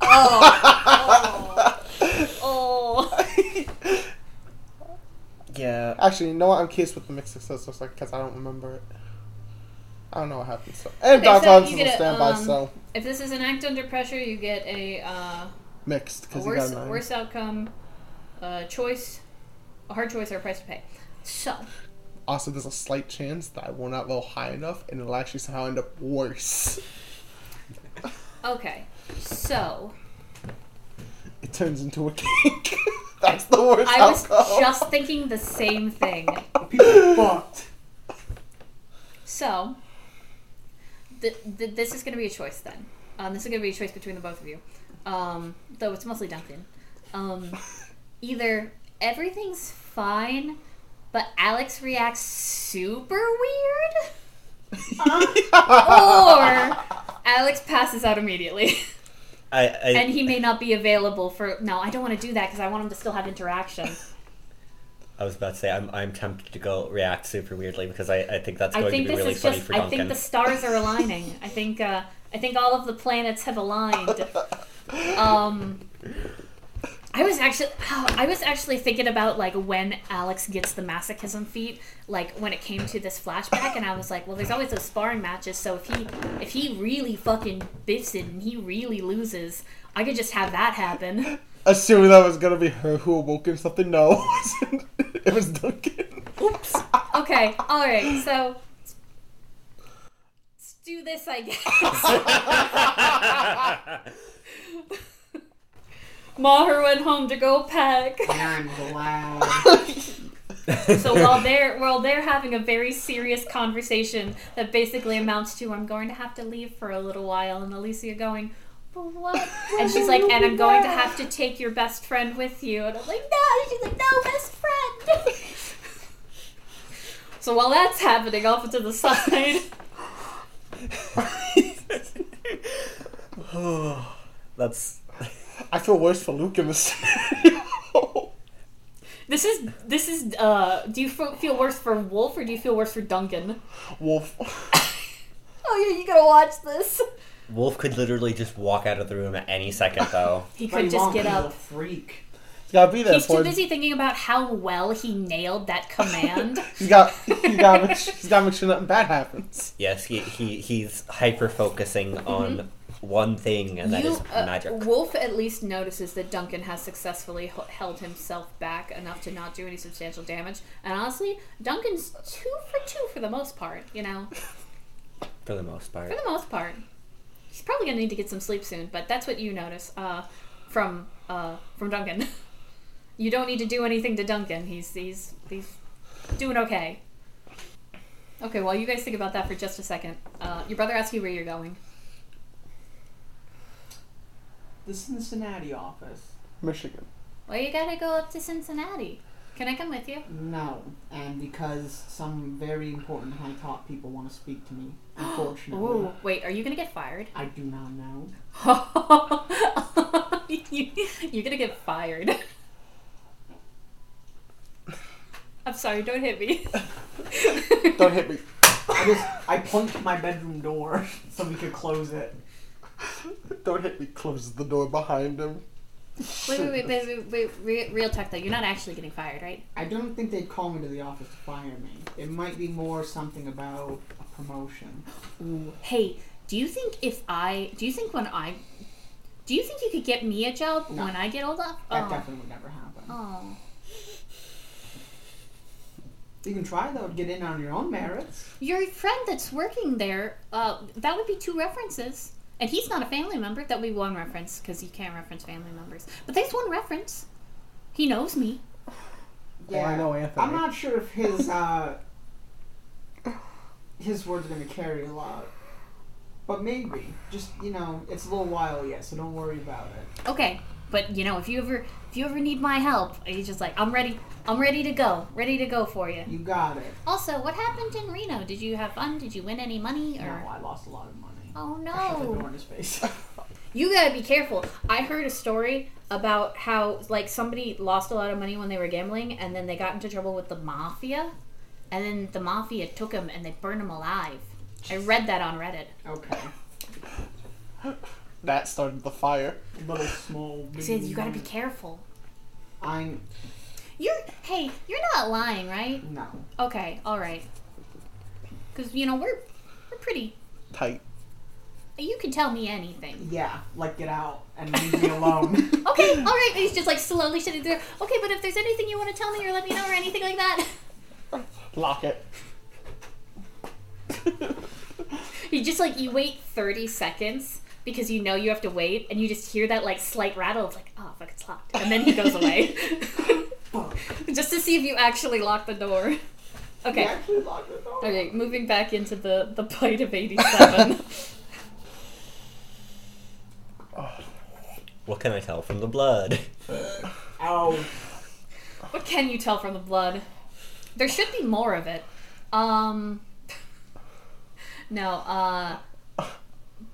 Oh, Oh. Yeah. Actually, you know what? I'm curious what the mixed success looks like because I don't remember it. I don't know what happened. So, and Okay, Dr. so Robinson's you on get a, standby, um, so if this is an act under pressure, you get a uh, mixed because worse worse outcome, a choice, a hard choice, or a price to pay. So Also, there's a slight chance that I will not roll high enough, and it'll actually somehow end up worse. okay, so It turns into a cake. That's the worst I was outcome. just thinking the same thing. People fucked. So, th- th- this is going to be a choice then. Um, this is going to be a choice between the both of you. Um, though it's mostly Duncan. Um, either everything's fine, but Alex reacts super weird, or Alex passes out immediately. I, I and he may not be available for. No, I don't want to do that because I want him to still have interaction. I was about to say I'm I'm tempted to go react super weirdly because I, I think that's going I think to be this really is funny just. for I think the stars are aligning. I think. Uh, I think all of the planets have aligned. Um, I was actually. Oh, I was actually thinking about like when Alex gets the masochism feat, like when it came to this flashback, and I was like, well, there's always those sparring matches. So if he if he really fucking biffs it and he really loses, I could just have that happen. Assuming that was gonna be her who awoke or something. No, it wasn't. It was Duncan. Oops. Okay. All right. So. Let's do this, I guess. Maher went home to go pack. I'm glad. So while they're while they're having a very serious conversation that basically amounts to I'm going to have to leave for a little while, and Alicia going, but what? And she's like, and I'm going to have to take your best friend with you, and I'm like, no. And she's like, no, best friend. so while that's happening off to the side, that's I feel worse for Luke in this scenario. this is this is. uh Do you f- feel worse for Wolf or do you feel worse for Duncan? Wolf. Oh yeah, you gotta watch this. Wolf could literally just walk out of the room at any second though. He could he just get he's a up. freak. He's gotta be there He's for too it. busy thinking about how well he nailed that command. He's got. He's got. Make, he's got to make sure nothing bad happens. Yes, he, he he's hyper focusing on one thing and that is uh, magic. Wolf at least notices that Duncan has successfully h- held himself back enough to not do any substantial damage. And honestly, Duncan's two for two for the most part. You know, For the most part. for the most part, he's probably gonna need to get some sleep soon. But that's what you notice uh, from uh, from Duncan. you don't need to do anything to Duncan. He's he's he's doing okay. Okay, while you guys think about that for just a second, uh, your brother asks you where you're going. The Cincinnati office. Michigan. Well, you gotta go up to Cincinnati? Can I come with you? No, and because some very important high top people want to speak to me. Oh, unfortunately, Ooh, wait, are you gonna get fired? I do not know. you, you're gonna get fired. I'm sorry, don't hit me. Don't hit me. I just I punked my bedroom door so we could close it. Don't hit me. Closes the door behind him. Wait, wait, wait, wait, wait, wait, real talk though. You're not actually getting fired, right? I don't think they'd call me to the office to fire me. It might be more something about a promotion. Ooh. Hey, do you think if I, do you think when I, do you think you could get me a job No. when I get older? That Oh. definitely would never happen. Oh. You can try though, get in on your own merits. Your friend that's working there, uh, that would be two references. And he's not a family member. That would be one reference, because you can't reference family members. But there's one reference. He knows me. Oh, I know Anthony. I'm not sure if his uh his word's are gonna carry a lot. But maybe. Just you know, it's a little while yet, so don't worry about it. Okay, but you know, if you ever if you ever need my help, he's just like, I'm ready. I'm ready to go. Ready to go for you. You got it. Also, what happened in Reno? Did you have fun? Did you win any money? No, I lost a lot of money. Oh I shut the door no, in his face. you gotta be careful. I heard a story about how like somebody lost a lot of money when they were gambling, and then they got into trouble with the mafia, and then the mafia took him and they burned him alive. I read that on Reddit. okay. That started the fire. Little small. He said you gotta be careful. I'm You're hey, you're not lying, right? no. Okay, all right. Because you know we're we're pretty. Tight. You can tell me anything. Yeah, like get out and leave me alone. Okay, all right. He's just like slowly shutting through. Okay, but if there's anything you want to tell me or let me know or anything like that, Lock it. you just like you wait thirty seconds because you know you have to wait, and you just hear that like slight rattle. It's like, oh fuck, it's locked, and then he goes away, just to see if you actually lock the door. Okay. Actually locked the door. Okay, moving back into the the bite of eighty-seven. What can I tell from the blood? Ow. what can you tell from the blood? There should be more of it. Um. No, uh.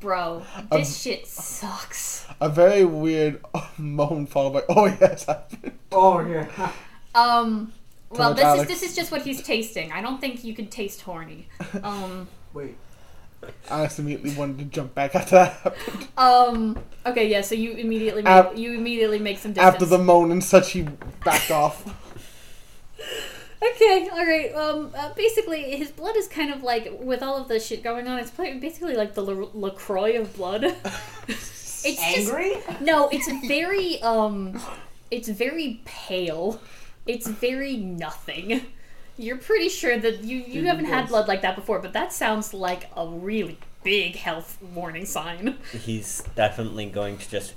Bro, this shit sucks. A very weird moan followed by, oh yes, happened. Oh yeah. Um. Well, much this Alex. is this is just what he's tasting. I don't think you can taste horny. Um. Wait. Alex immediately wanted to jump back after that happened. Um. Okay. Yeah. So you immediately make, Af- you immediately make some distance. After the moan and such, he backed off. Okay, all right. Um, uh, basically, his blood is kind of like with all of the shit going on. It's pla- basically like the La- Lacroix of blood. it's just Angry? no. It's very um, it's very pale. It's very nothing. You're pretty sure that you you Dude, haven't had blood like that before, but that sounds like a really big health warning sign. He's definitely going to just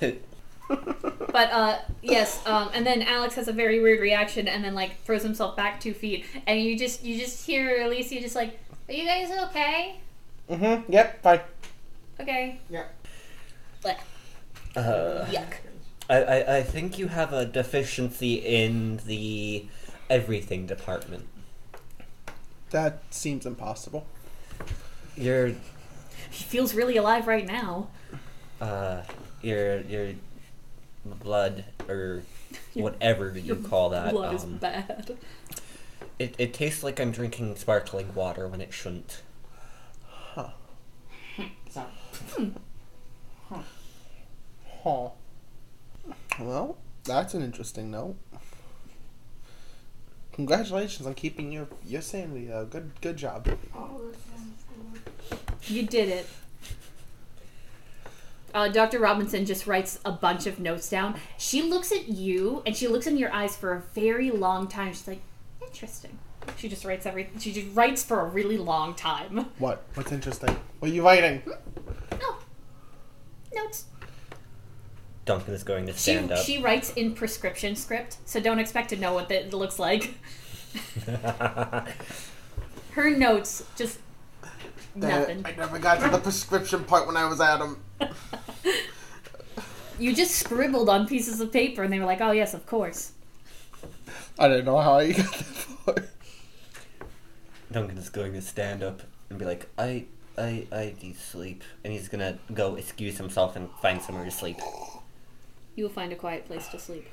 put But uh, yes, um, and then Alex has a very weird reaction, and then like throws himself back two feet, and you just you just hear Alicia just like, "Are you guys okay? mm-hmm. Yep, fine. Okay." Yeah. But Uh, yuck. I, I, I think you have a deficiency in the everything department. That seems impossible. Your He feels really alive right now. uh your your blood or Your- whatever you call that. Blood is um, bad. it, it tastes like I'm drinking sparkling water when it shouldn't. Huh. So, Huh. Well, that's an interesting note. Congratulations on keeping your your sanity. Uh, good good job. You did it. Uh, Dr. Robinson just writes a bunch of notes down. She looks at you and she looks in your eyes for a very long time. She's like, interesting. She just writes everything. She just writes for a really long time. What? What's interesting? What are you writing? Oh, notes. Duncan is going to She stand up. she writes in prescription script, so don't expect to know what that looks like. Her notes just Damn nothing. I never got to the prescription part when I was at him. You just scribbled on pieces of paper, and they were like, "Oh yes, of course." I don't know how you got that far. is going to stand up and be like, I, I, I need sleep. And he's gonna go excuse himself and find somewhere to sleep. You will find a quiet place to sleep.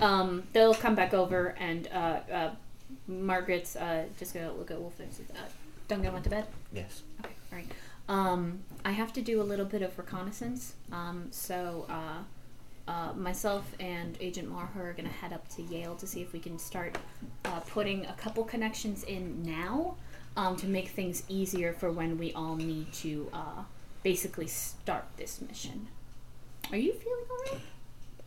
Um, they'll come back over, and uh, uh, Margaret's uh, just gonna look at Wolf and say, uh, Duncan went to bed. Yes. Okay, all right. Um, I have to do a little bit of reconnaissance. Um, so uh, uh, myself and Agent Maher are going to head up to Yale to see if we can start uh, putting a couple connections in now um, to make things easier for when we all need to uh, basically start this mission. Are you feeling alright?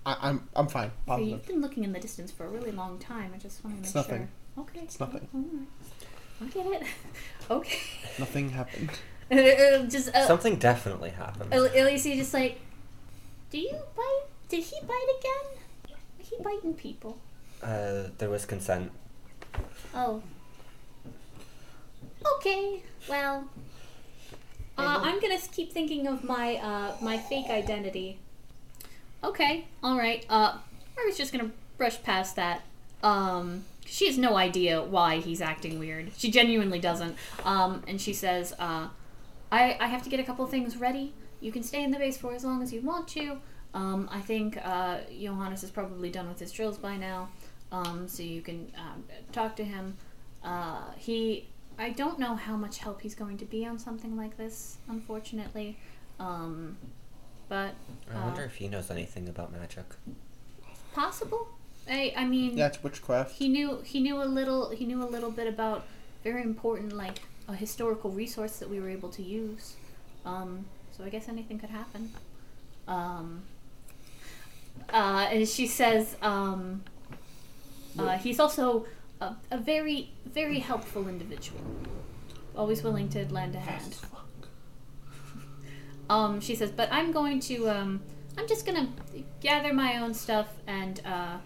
I, I'm I'm fine. Okay, Positive. you've been looking in the distance for a really long time. I just want to make It's nothing. sure. Okay. It's nothing. All right. I get it. okay. Nothing happened. just uh, Something definitely happened. El- Elise just like, do you bite? Did he bite again? He biting people. Uh, there was consent. Oh. Okay. Well. Uh, I'm gonna keep thinking of my uh, my fake identity. Okay. All right. Uh, I was just gonna brush past that. Um, she has no idea why he's acting weird. She genuinely doesn't. Um, and she says, uh, I, I have to get a couple things ready. You can stay in the base for as long as you want to. Um, I think uh, Johannes is probably done with his drills by now, um, so you can um, talk to him. Uh, he, I don't know how much help he's going to be on something like this, unfortunately. Um, but I uh, wonder if he knows anything about magic. possible. I, I mean, Yeah, it's witchcraft. he knew he knew a little he knew a little bit about very important like a historical resource that we were able to use um, so i guess anything could happen um, uh, and she says um, uh, he's also a, a very very helpful individual always willing to lend a hand um, she says but i'm going to um, i'm just gonna gather my own stuff and uh,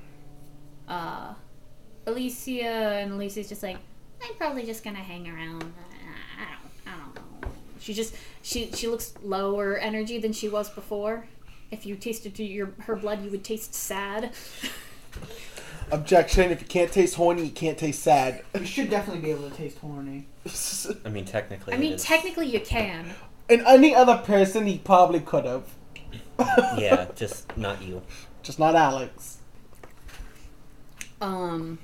uh, Alicia and Alicia's just like, I'm probably just gonna hang around. I don't, I don't know. She just she she looks lower energy than she was before. If you tasted your her blood, you would taste sad. Objection: If you can't taste horny, you can't taste sad. You should definitely be able to taste horny. I mean, technically. I it mean, is- technically you can. In any other person, he probably could have. yeah, just not you. Just not Alex. Um,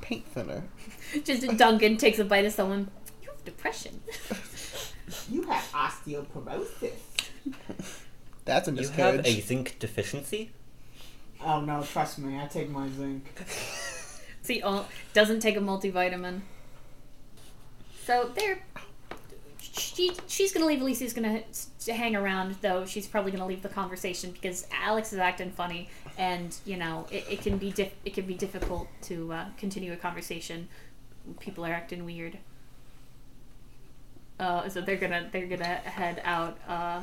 Paint thinner. just Duncan takes a bite of someone. You have depression. You have osteoporosis. That's a You have miscarriage. a zinc deficiency? Oh no, trust me, I take my zinc. See, oh, doesn't take a multivitamin. So they're. She, she's gonna leave. Alicia's gonna hang around, though. She's probably gonna leave the conversation because Alex is acting funny, and you know it, it can be diff- it can be difficult to uh, continue a conversation. People are acting weird. Uh, so they're gonna they're gonna head out. Uh,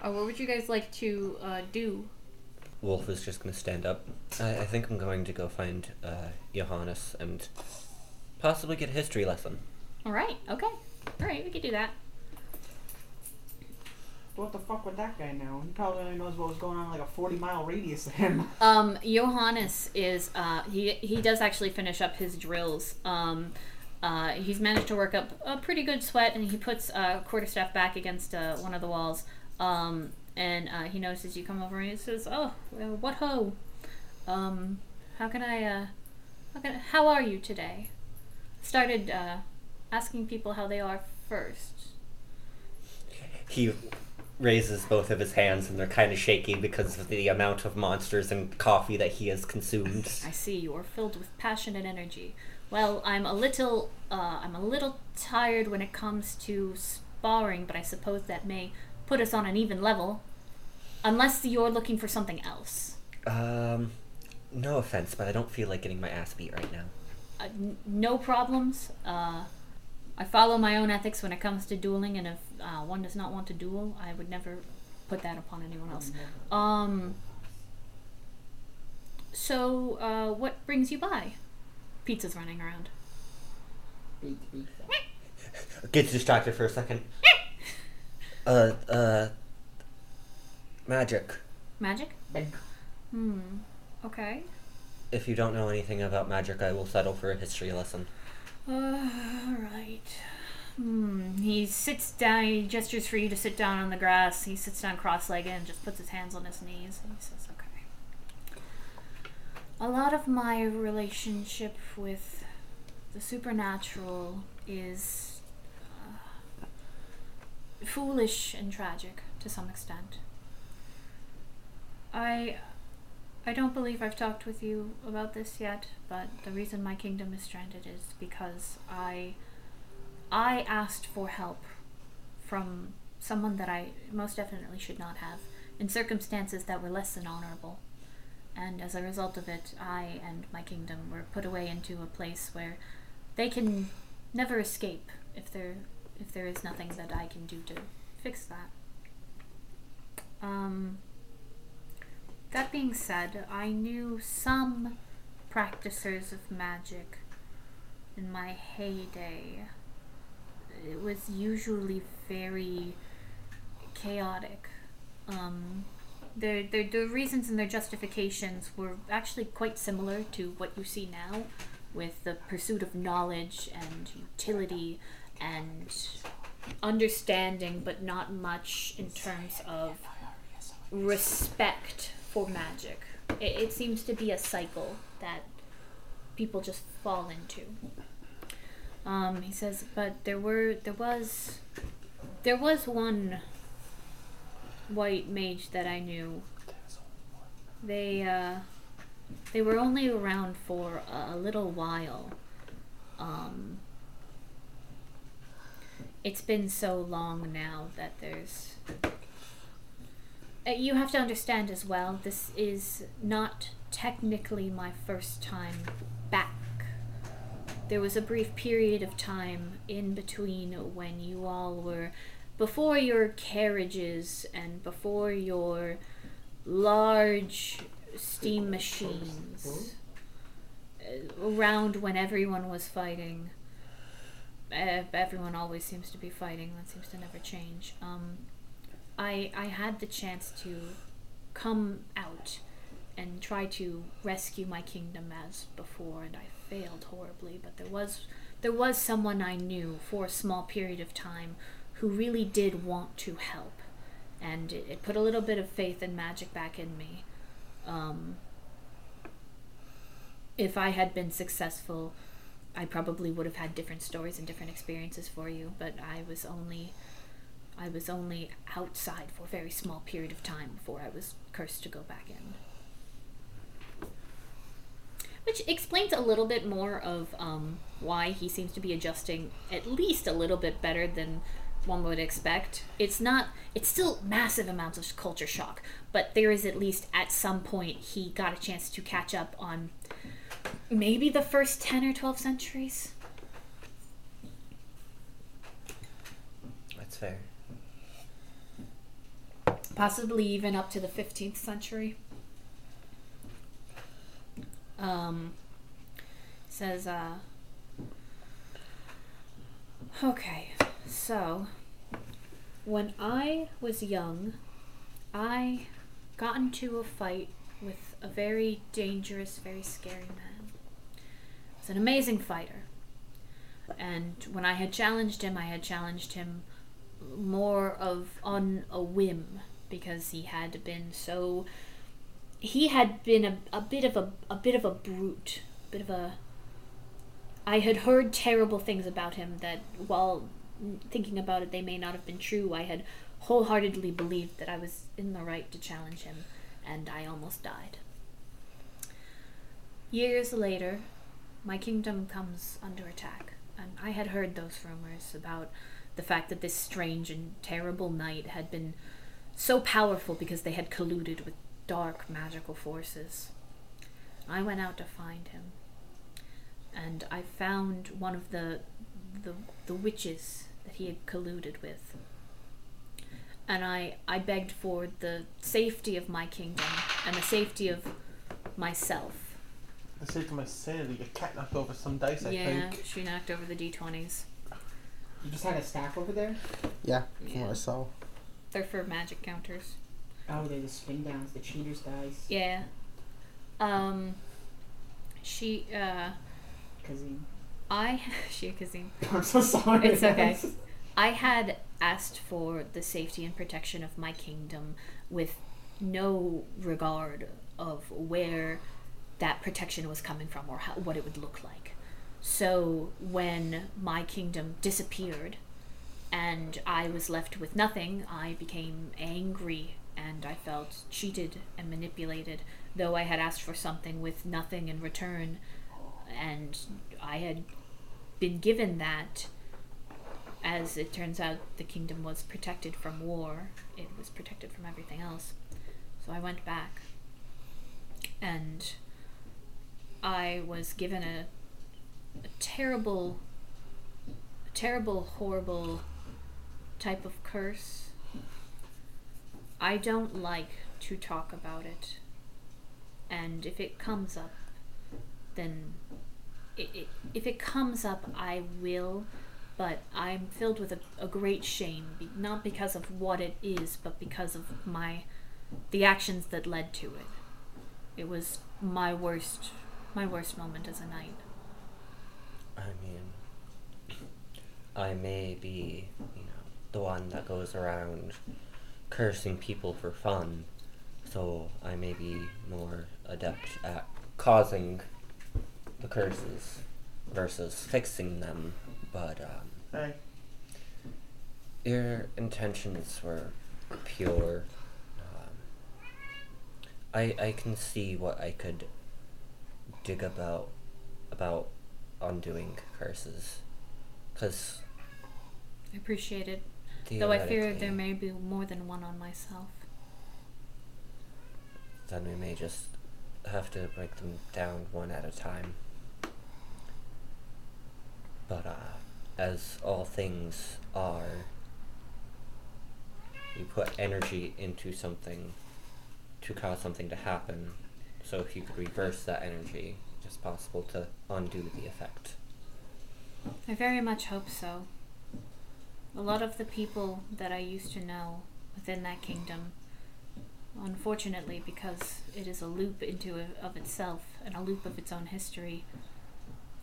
uh, what would you guys like to uh, do? Wolf is just gonna stand up. I, I think I'm going to go find uh, Johannes and possibly get a history lesson. All right. Okay. All right. We could do that. What the fuck would that guy know? He probably only knows what was going on in like a 40 mile radius of him. Um, Johannes is uh, he he does actually finish up his drills. Um, uh, he's managed to work up a pretty good sweat, and he puts uh, quarterstaff back against uh, one of the walls. Um, and uh, he notices you come over, and he says, "Oh, well, what ho? Um, how can I? Uh, how can? How are you today?" Started uh, asking people how they are first. He raises both of his hands and they're kind of shaky because of the amount of monsters and coffee that he has consumed. I see you are filled with passion and energy. Well, I'm a little, uh, I'm a little tired when it comes to sparring, but I suppose that may put us on an even level, unless you're looking for something else. Um, no offense, but I don't feel like getting my ass beat right now. Uh, n- no problems. Uh, I follow my own ethics when it comes to dueling, and if uh, one does not want to duel, I would never put that upon anyone else. Um. So, uh, what brings you by? Pizza's running around. Beat, beat. Gets distracted for a second. Uh, uh, magic. Magic? Hmm. Okay. If you don't know anything about magic, I will settle for a history lesson. Uh, alright. Hmm. He sits down, he gestures for you to sit down on the grass. He sits down cross legged and just puts his hands on his knees and he says, Okay. A lot of my relationship with the supernatural is foolish and tragic to some extent. I I don't believe I've talked with you about this yet, but the reason my kingdom is stranded is because I I asked for help from someone that I most definitely should not have in circumstances that were less than honorable. And as a result of it, I and my kingdom were put away into a place where they can never escape if there if there is nothing that I can do to fix that. Um that being said, I knew some practicers of magic in my heyday. It was usually very chaotic. Um, their, their, their reasons and their justifications were actually quite similar to what you see now, with the pursuit of knowledge and utility and understanding, but not much in terms of respect for magic. It, it seems to be a cycle that people just fall into. Um, he says, but there were there was there was one white mage that I knew. They uh, they were only around for a, a little while. Um, it's been so long now that there's uh, you have to understand as well, this is not technically my first time back. There was a brief period of time in between when you all were before your carriages and before your large steam machines. Uh, around when everyone was fighting. Everyone always seems to be fighting, that seems to never change. Um, I I had the chance to come out and try to rescue my kingdom as before, and I failed horribly. But there was there was someone I knew for a small period of time who really did want to help, and it, it put a little bit of faith and magic back in me. Um, if I had been successful, I probably would have had different stories and different experiences for you. But I was only I was only outside for a very small period of time before I was cursed to go back in. Which explains a little bit more of um, why he seems to be adjusting at least a little bit better than one would expect. It's not, it's still massive amounts of culture shock, but there is at least at some point he got a chance to catch up on maybe the first 10 or 12 centuries. That's fair. possibly even up to the 15th century. Um, says, uh, okay, so when I was young, I got into a fight with a very dangerous, very scary man. He was an amazing fighter. And when I had challenged him, I had challenged him more of on a whim because he had been so he had been a, a bit of a, a bit of a brute a bit of a i had heard terrible things about him that while thinking about it they may not have been true i had wholeheartedly believed that i was in the right to challenge him and i almost died years later my kingdom comes under attack and i had heard those rumors about the fact that this strange and terrible knight had been so powerful because they had colluded with dark magical forces. I went out to find him, and I found one of the the, the witches that he had colluded with. And I, I begged for the safety of my kingdom and the safety of myself. I say to my sanity, your cat knocked over some dice, I yeah, think. she knocked over the d20s. You just had a stack over there? Yeah, from Yeah. what I saw. They're for magic counters. Oh, they're the spin downs, the cheaters dice. Yeah. Um. She. Uh. Kazim. I. She Kazim. I'm so sorry. It's okay. I had asked for the safety and protection of my kingdom with no regard of where that protection was coming from or how, what it would look like. So when my kingdom disappeared and I was left with nothing, I became angry and I felt cheated and manipulated, though I had asked for something with nothing in return and I had been given that as it turns out, the kingdom was protected from war. It was protected from everything else. So I went back. And I was given a, a terrible, terrible, horrible type of curse. I don't like to talk about it. And if it comes up, then it, it, if it comes up, I will but I'm filled with a, a great shame, not because of what it is, but because of my the actions that led to it. It was my worst my worst moment as a knight. I mean, I may be, you know, the one that goes around cursing people for fun, so I may be more adept at causing the curses versus fixing them. But um, Hey. your intentions were pure. Um, I I can see what I could dig about about undoing curses, because I appreciate it, though I fear there may be more than one on myself. then we may just have to break them down one at a time. But uh, as all things are, you put energy into something to cause something to happen. So if you could reverse that energy, it's possible to undo the effect. I very much hope so. A lot of the people that I used to know within that kingdom, unfortunately, because it is a loop into a, of itself and a loop of its own history,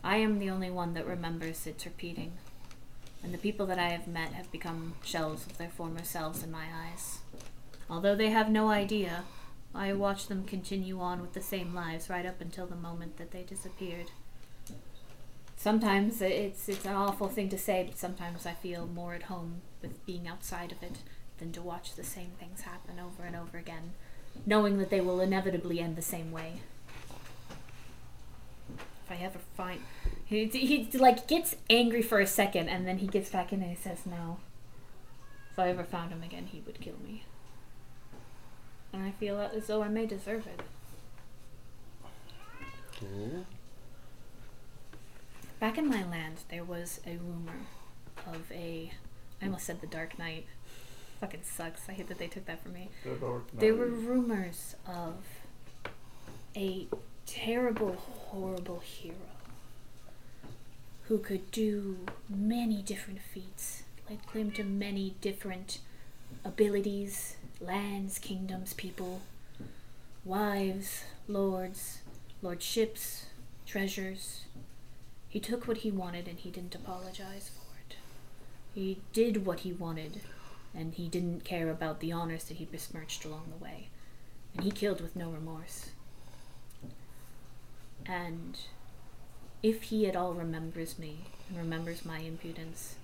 I am the only one that remembers its repeating. And the people that I have met have become shells of their former selves in my eyes. Although they have no idea, I watched them continue on with the same lives right up until the moment that they disappeared. Sometimes it's it's an awful thing to say, but sometimes I feel more at home with being outside of it than to watch the same things happen over and over again, knowing that they will inevitably end the same way. If I ever find he, he like gets angry for a second and then he gets back in and he says no. If I ever found him again, he would kill me. And I feel as though I may deserve it. Back in my land, there was a rumor of a. I almost said the Dark Knight. Fucking sucks. I hate that they took that from me. The Dark There were rumors of a terrible, horrible hero who could do many different feats, laid claim to many different abilities, lands, kingdoms, people, wives, lords, lordships, treasures. He took what he wanted and he didn't apologize for it. He did what he wanted and he didn't care about the honors that he besmirched along the way. And he killed with no remorse. And if he at all remembers me and remembers my impudence,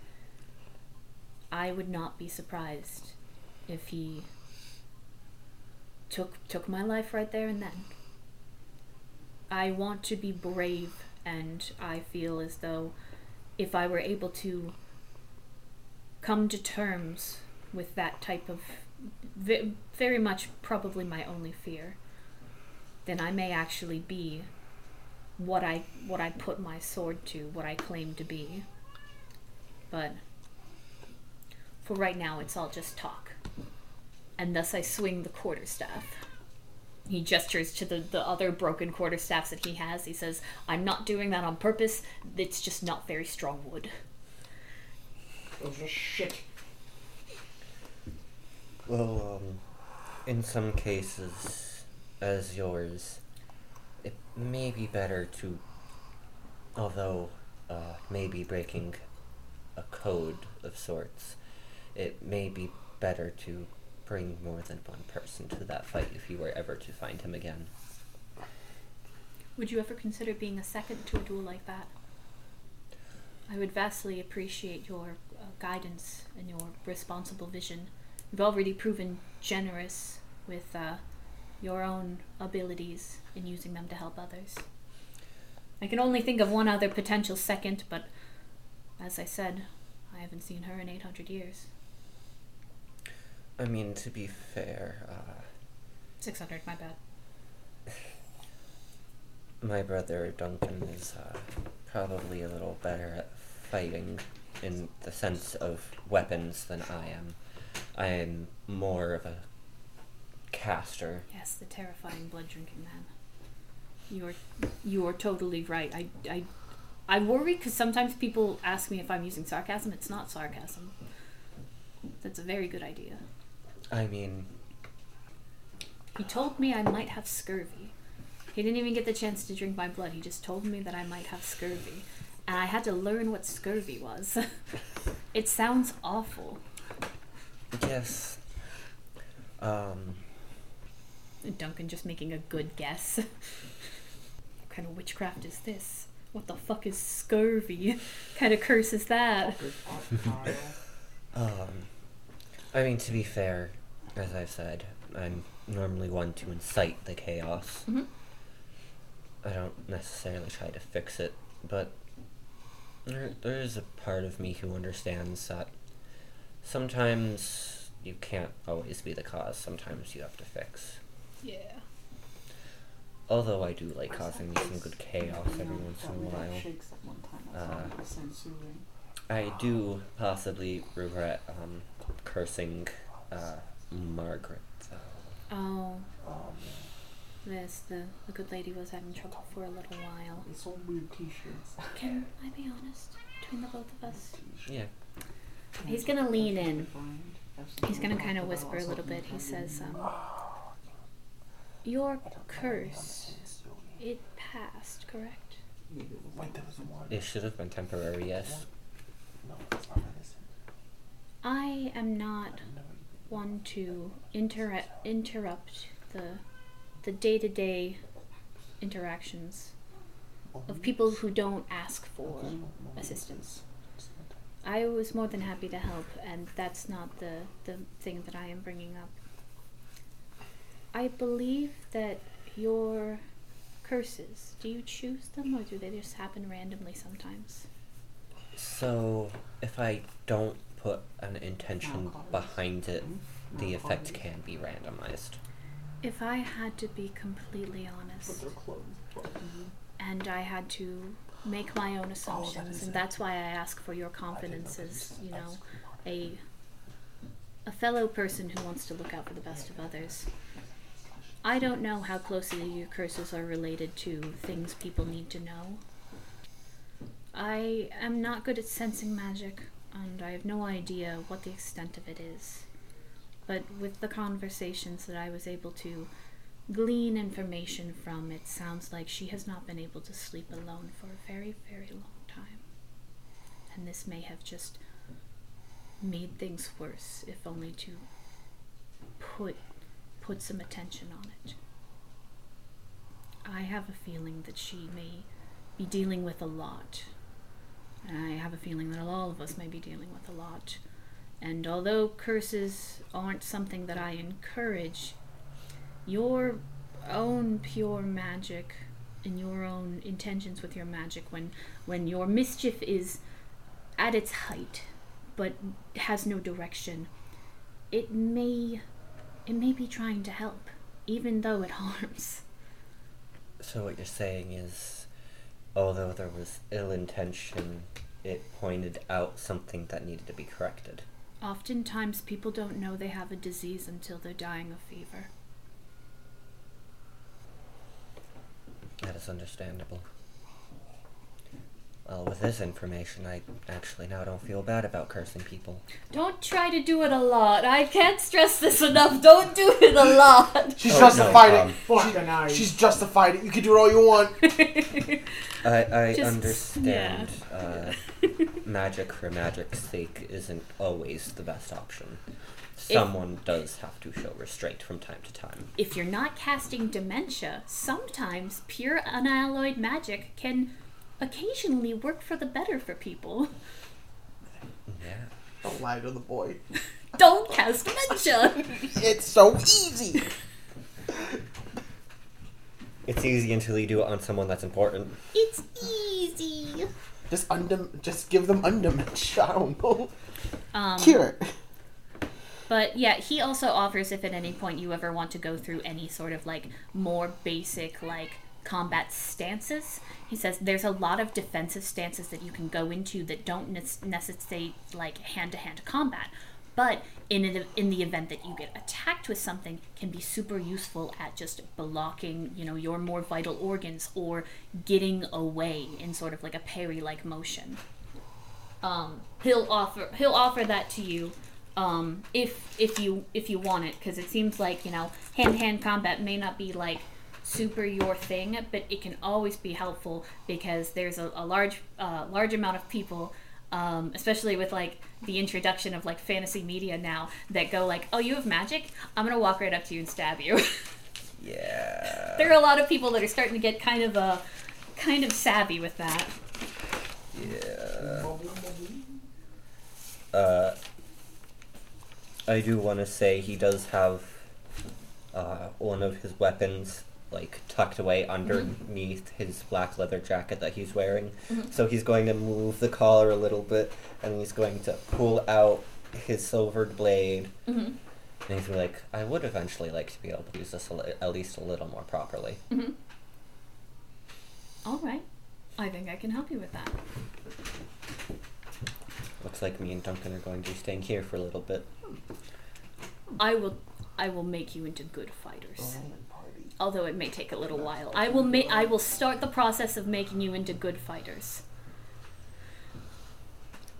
I would not be surprised if he took took my life right there and then. I want to be brave and I feel as though if I were able to come to terms with that type of very much probably my only fear, then I may actually be what I what I put my sword to, what I claim to be. But for right now, it's all just talk. And thus I swing the quarterstaff. He gestures to the, the other broken quarterstaffs that he has. He says, I'm not doing that on purpose. It's just not very strong wood. Oh, shit. Well, um, in some cases, as yours, it may be better to, although uh, maybe breaking a code of sorts, it may be better to bring more than one person to that fight if you were ever to find him again. Would you ever consider being a second to a duel like that? I would vastly appreciate your uh, guidance and your responsible vision. You've already proven generous with uh, your own abilities in using them to help others. I can only think of one other potential second, but as I said, I haven't seen her in 800 years. I mean, to be fair, uh, 600, my bad. my brother Duncan is uh, probably a little better at fighting in the sense of weapons than I am. I am more of a caster. Yes, the terrifying blood drinking man. You're you're totally right. I I I worry because sometimes people ask me if I'm using sarcasm. It's not sarcasm. That's a very good idea. I mean, He told me I might have scurvy. He didn't even get the chance to drink my blood. He just told me that I might have scurvy. And I had to learn what scurvy was. it sounds awful. yes. Um, Duncan just making a good guess. what kind of witchcraft is this? What the fuck is scurvy? kind of curse is that? um, I mean, to be fair, as I've said, I'm normally one to incite the chaos. Mhm. I don't necessarily try to fix it, but there, there is a part of me who understands that sometimes you can't always be the cause, sometimes you have to fix. Yeah. Although I do like causing me some good chaos every once in a while. Shakes at one time. I Uh, thought it was soothing. I do possibly regret um, cursing uh, Margaret, though. Oh, Um, this the the good lady was having trouble for a little while. They sold weird T-shirts. Can I be honest? Between the both of us, yeah. He's gonna lean in. he's gonna kind of whisper a little bit. He says, um, "Your curse, it passed, correct?" Wait, there was one. It should have been temporary, yes. No, it's not medicine. I am not one to inter- interrupt the the day to day interactions of people who don't ask for assistance. I was more than happy to help, and that's not the, the thing that I am bringing up. I believe that your curses, do you choose them or do they just happen randomly sometimes? So, if I don't put an intention behind it, the effect can be randomized. If I had to be completely honest, mm-hmm, and I had to make my own assumptions, is and that's why I ask for your confidence as, you know, a a fellow person who wants to look out for the best of others. I don't know how closely your curses are related to things people need to know. I am not good at sensing magic, and I have no idea what the extent of it is. But with the conversations that I was able to glean information from, it sounds like she has not been able to sleep alone for a very, very long time. And this may have just made things worse, if only to put put some attention on it. I have a feeling that she may be dealing with a lot. I have a feeling that all of us may be dealing with a lot. And although curses aren't something that I encourage, your own pure magic and your own intentions with your magic when when your mischief is at its height but has no direction it may it may be trying to help even though it harms So, what you're saying is, although there was ill intention, it pointed out something that needed to be corrected. oftentimes people don't know they have a disease until they're dying of fever That is understandable. Well, with this information, I actually now don't feel bad about cursing people. Don't try to do it a lot. I can't stress this enough. Don't do it a lot. She's Oh, justified no, it. um, Fucking nice. She's justified it. You can do it all you want. I, I Just- understand uh, magic for magic's sake isn't always the best option. Someone does have to show restraint from time to time. if you're not casting dementia, sometimes pure unalloyed magic can occasionally work for the better for people. Yeah. Don't lie to the boy. Don't cast dementia. It's so easy. It's easy until you do it on someone that's important. it's easy. Just undem- just give them undementia. I don't know. Um, Cure it. But yeah, he also offers if at any point you ever want to go through any sort of like more basic like combat stances, he says there's a lot of defensive stances that you can go into that don't ne- necessitate like hand to hand combat. But in an, in the event that you get attacked with something, can be super useful at just blocking, you know, your more vital organs or getting away in sort of like a parry like motion um, he'll offer he'll offer that to you um, if if you if you want it because it seems like you know hand to hand combat may not be like super your thing but it can always be helpful because there's a, a large uh, large amount of people um, especially with like the introduction of like fantasy media now that go like oh you have magic i'm gonna walk right up to you and stab you Yeah. there are a lot of people that are starting to get kind of uh, kind of savvy with that Yeah. Uh, I do want to say he does have uh, one of his weapons like tucked away underneath his black leather jacket that he's wearing. So he's going to move the collar a little bit, and he's going to pull out his silvered blade. Mhm. And he's like, I would eventually like to be able to use this a li- at least a little more properly. Mm-hmm. All right. I think I can help you with that. Looks like me and Duncan are going to be staying here for a little bit. I will I will make you into good fighters. Oh. Although it may take a little while. I will ma- I will start the process of making you into good fighters.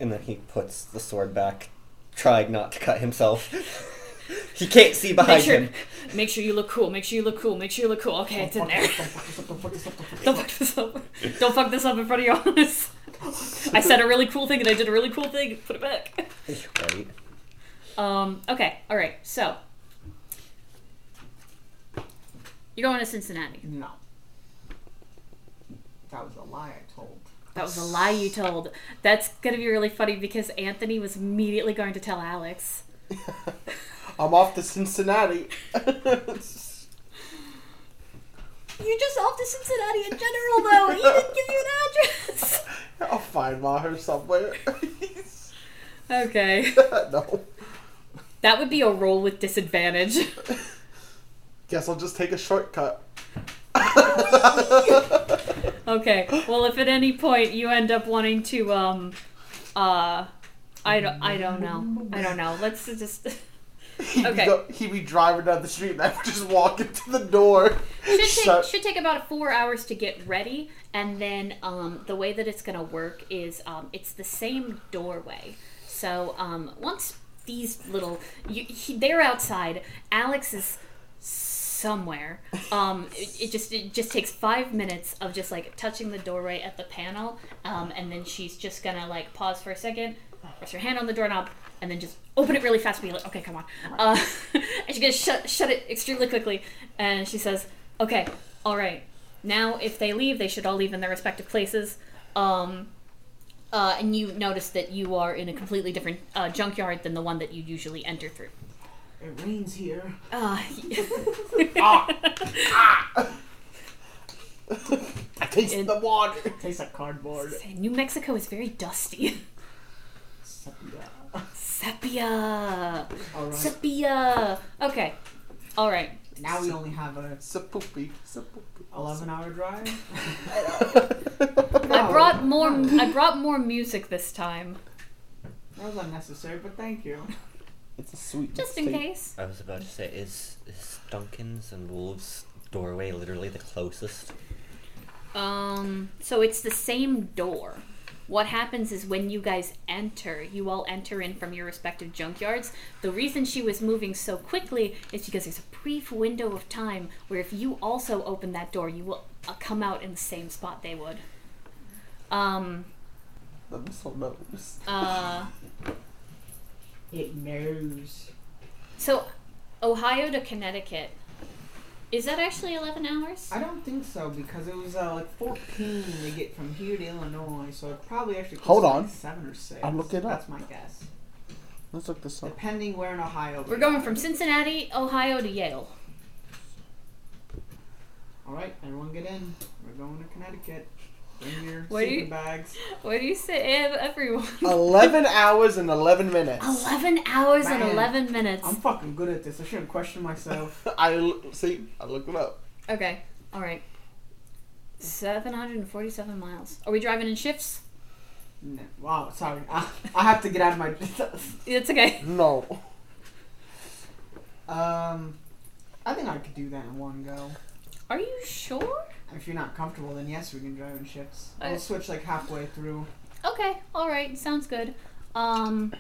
And then he puts the sword back, trying not to cut himself. he can't see behind Make sure him. make sure you look cool. Make sure you look cool. Make sure you look cool. Okay, it's in there. Don't fuck this up. Don't fuck this up in front of your honest. I said a really cool thing and I did a really cool thing. Put it back. Right. Um, okay, alright, so. You're going to Cincinnati. No. That was a lie I told. That was a lie you told. That's gonna be really funny because Anthony was immediately going to tell Alex. I'm off to Cincinnati. You're just off to Cincinnati in general, though. He didn't give you an address. I'll find Maher somewhere. Okay. no. That would be a roll with disadvantage. Guess I'll just take a shortcut. Okay. Well, if at any point you end up wanting to, um, uh, I don't, I don't know. I don't know. Let's just. He'd Okay. Be go, he'd be driving down the street and I would just walk into the door. should take Shut- should take about four hours to get ready, and then um, the way that it's gonna work is um, it's the same doorway. So um, once these little you, he, they're outside, Alex is somewhere. Um, it, it just it just takes five minutes of just like touching the doorway at the panel, um, and then she's just gonna like pause for a second, press her hand on the doorknob, and then just open it really fast. Be like, okay, come on. Uh, and she's gonna shut shut it extremely quickly, and she says, okay, all right. Now, if they leave, they should all leave in their respective places. Um, uh, and you notice that you are in a completely different uh, junkyard than the one that you usually enter through. It rains here. Uh, I taste And- the water. It Tastes like cardboard. New Mexico is very dusty. Sepia. Sepia. Alright. Sepia. Okay. All right. Now we only have a It's a poopy. It's a poopy. 11 hour drive. I brought more. I brought more music this time, That was unnecessary, but thank you. It's a sweet just in mistake. case. I was about to say, is is Duncan's and Wolves' doorway literally the closest? Um. So it's the same door. what happens is when you guys enter, you all enter in from your respective junkyards. The reason she was moving so quickly is because there's a brief window of time where if you also open that door, you will uh, come out in the same spot they would. Um, The missile knows. uh, It knows. so Ohio to Connecticut. Is that actually 11 hours? I don't think so because it was uh, like 14 to get from here to Illinois, so it probably actually Hold on. like seven or six. I'll look it up. That's my guess. Let's look this up. Depending where in Ohio. We're we going are. from Cincinnati, Ohio to Yale. All right, everyone get in. We're going to Connecticut. Bring your What do sleeping you- bags. What do you say, Ev- everyone? 11 hours and 11 minutes. 11 hours and 11 minutes. I'm fucking good at this. I shouldn't question myself. I see. I looked it up. Okay, alright. 747 miles. Are we driving in shifts? No. Wow, sorry. I, I have to get out of my. It's okay. No. um, I think I could do that in one go. Are you sure? If you're not comfortable, then yes, we can drive in shifts. I- I'll switch like halfway through. Okay, alright, sounds good. Um.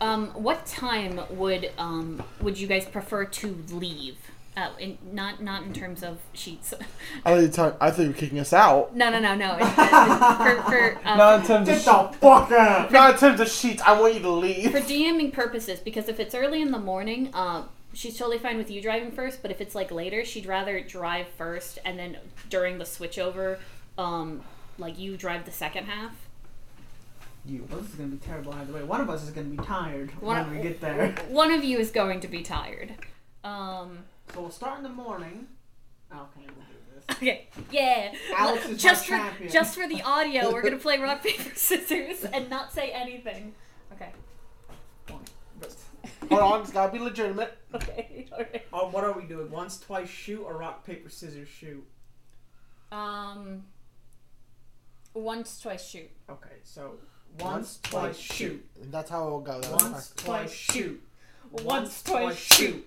Um, what time would um would you guys prefer to leave? Uh, in, not not in terms of sheets. I thought you tell- I thought you were kicking us out. no, no, no, no. It- it- for for um, Not in terms Get of the fuck out! Not in terms of sheets. I want you to leave. for DMing purposes, because if it's early in the morning, um, she's totally fine with you driving first. But if it's like later, she'd rather drive first, and then during the switchover, um, like you drive the second half. You. Well, this is gonna be terrible either way. One of us is gonna be tired One- when we get there. One of you is going to be tired. Um, So we'll start in the morning. Okay, we'll do this. okay, yeah. Alex is just for champion. just for the audio, we're gonna play rock paper scissors and not say anything. Okay. On. It's gotta be legitimate. Okay. Okay. Oh, what are we doing? Once, twice, shoot, or rock, paper, scissors, shoot? Um. Once, twice, shoot. Okay, so once, twice, shoot. That's how it will go. That's Once, fine. twice, shoot. Once, twice, shoot.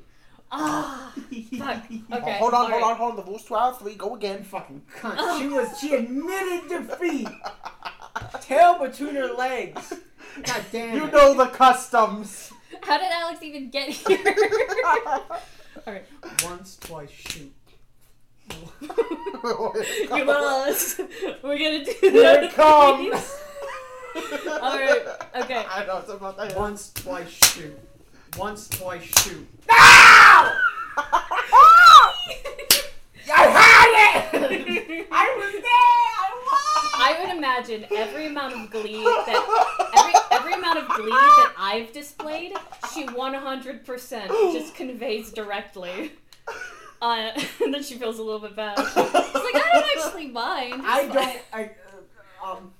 Ah. Fuck. Oh, Okay. hold on, hold alright. on, hold on. The rules 12, 3, go again. Fucking cunt. She was. She admitted defeat. Tail between her legs. God damn You it. know the customs. How did Alex even get here? Alright. Once, twice, shoot. You lost. We're gonna do Here it comes. Alright, okay. I know it's about that. Once, twice, shoot. Once, twice, shoot. I had it! I was there. I I would imagine every amount of glee that every every amount of glee that I've displayed, she 100% just conveys directly. Uh, and then she feels a little bit bad. She's like, I don't actually mind. I It's don't. I, uh, um,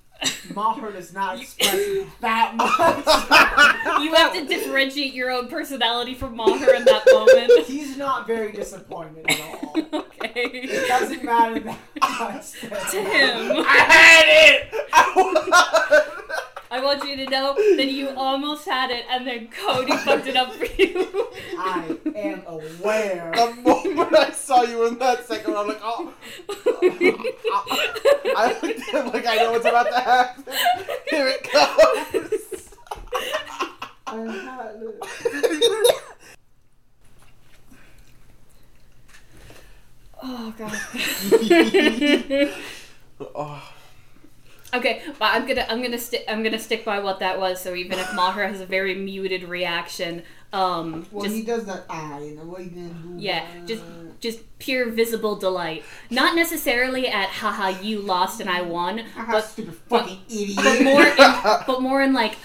Maher does not express that much. You have to differentiate your own personality from Maher in that moment. He's not very disappointed at all. Okay. It doesn't matter that much. To him. I had it! I I want you to know that you almost had it, and then Cody fucked it up for you. I am aware. the moment I saw you in that second, I'm like, oh. I looked at him like I know what's about to happen. Here it comes. I had it. oh god. oh, Okay, but I'm gonna I'm gonna stick I'm gonna stick by what that was. So even if Maher has a very muted reaction, um, Well, just he does that. Ah, you know what you gonna do? yeah, uh, just just pure visible delight. Not necessarily at haha you lost and I won, but stupid fucking idiot. but more in, but more in like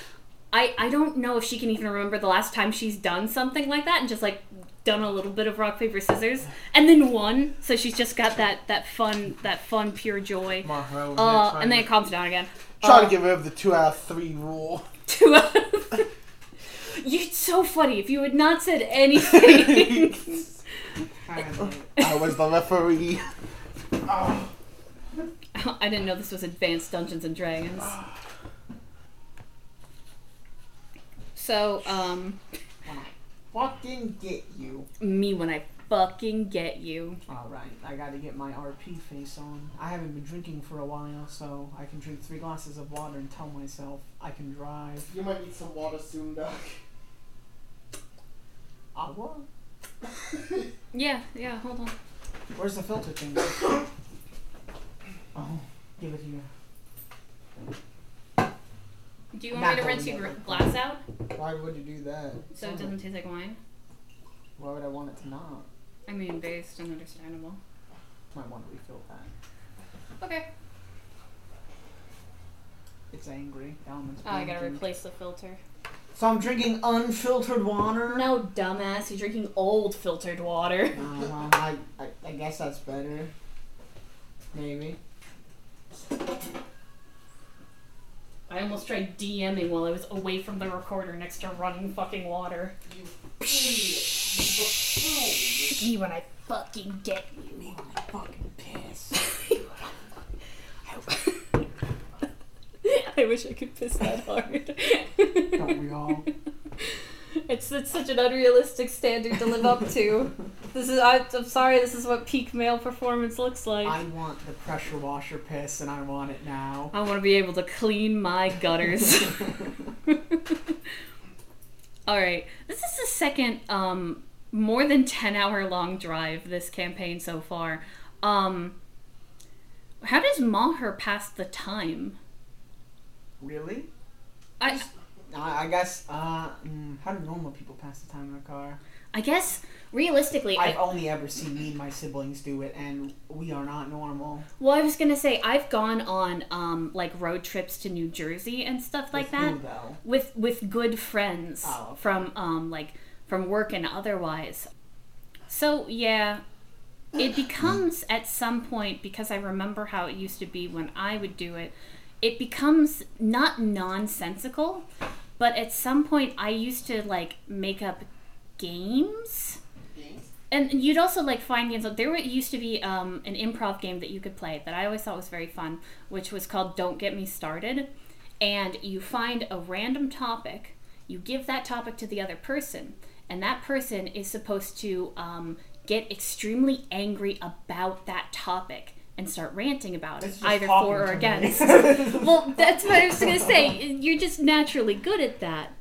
I I don't know if she can even remember the last time she's done something like that and just like done a little bit of rock paper scissors and then won. So she's just got that that fun that fun pure joy. Maher, Uh, and then it calms down again. trying Uh, to get rid of the two out of three rule. Two out of- You're so funny. If you had not said anything, had. I was the referee. Oh, I didn't know this was advanced Dungeons and Dragons. So, um, When I fucking get you. me when I fucking get you. All right, I gotta get my RP face on. I haven't been drinking for a while, so I can drink three glasses of water and tell myself I can drive. You might need some water soon, Doc. Agua? Yeah, yeah, hold on. Where's the filter thing? oh, give it here. Do you want Not me to rinse your gr- glass out Why would you do that? so it doesn't taste like wine? Why would I want it to not? I mean, based and understandable. Might want to refill that. Okay. It's angry. The element's Oh, I gotta blinking. replace the filter. So I'm drinking unfiltered water. No, dumbass, you're drinking old filtered water. Uh, well, I, I, I guess that's better. Maybe. I almost tried DMing while I was away from the recorder next to running fucking water. Me when I fucking get you. Me when I fucking piss. I wish I could piss that hard. Don't we all? It's it's such an unrealistic standard to live up to. This is I, I'm sorry. This is what peak male performance looks like. I want the pressure washer piss, and I want it now. I want to be able to clean my gutters. All right, this is the second um, more than ten hour long drive this campaign so far. Um, how does Maher pass the time? Really? I I, I guess. Uh, mm, how do normal people pass the time in a car? I guess realistically, I've I, only ever seen me and my siblings do it, and we are not normal. well, I was gonna say I've gone on um, like road trips to New Jersey and stuff like With that. who, though? with with good friends Oh, okay. from um like from work and otherwise. So yeah, it becomes at some point because I remember how it used to be when I would do it. It becomes not nonsensical, but at some point I used to like make up games. And you'd also like find games. There were, used to be um, an improv game that you could play that I always thought was very fun, which was called "Don't Get Me Started." And you find a random topic, you give that topic to the other person, and that person is supposed to um, get extremely angry about that topic and start ranting about it, either for or against. well, that's what I was gonna say. You're just naturally good at that.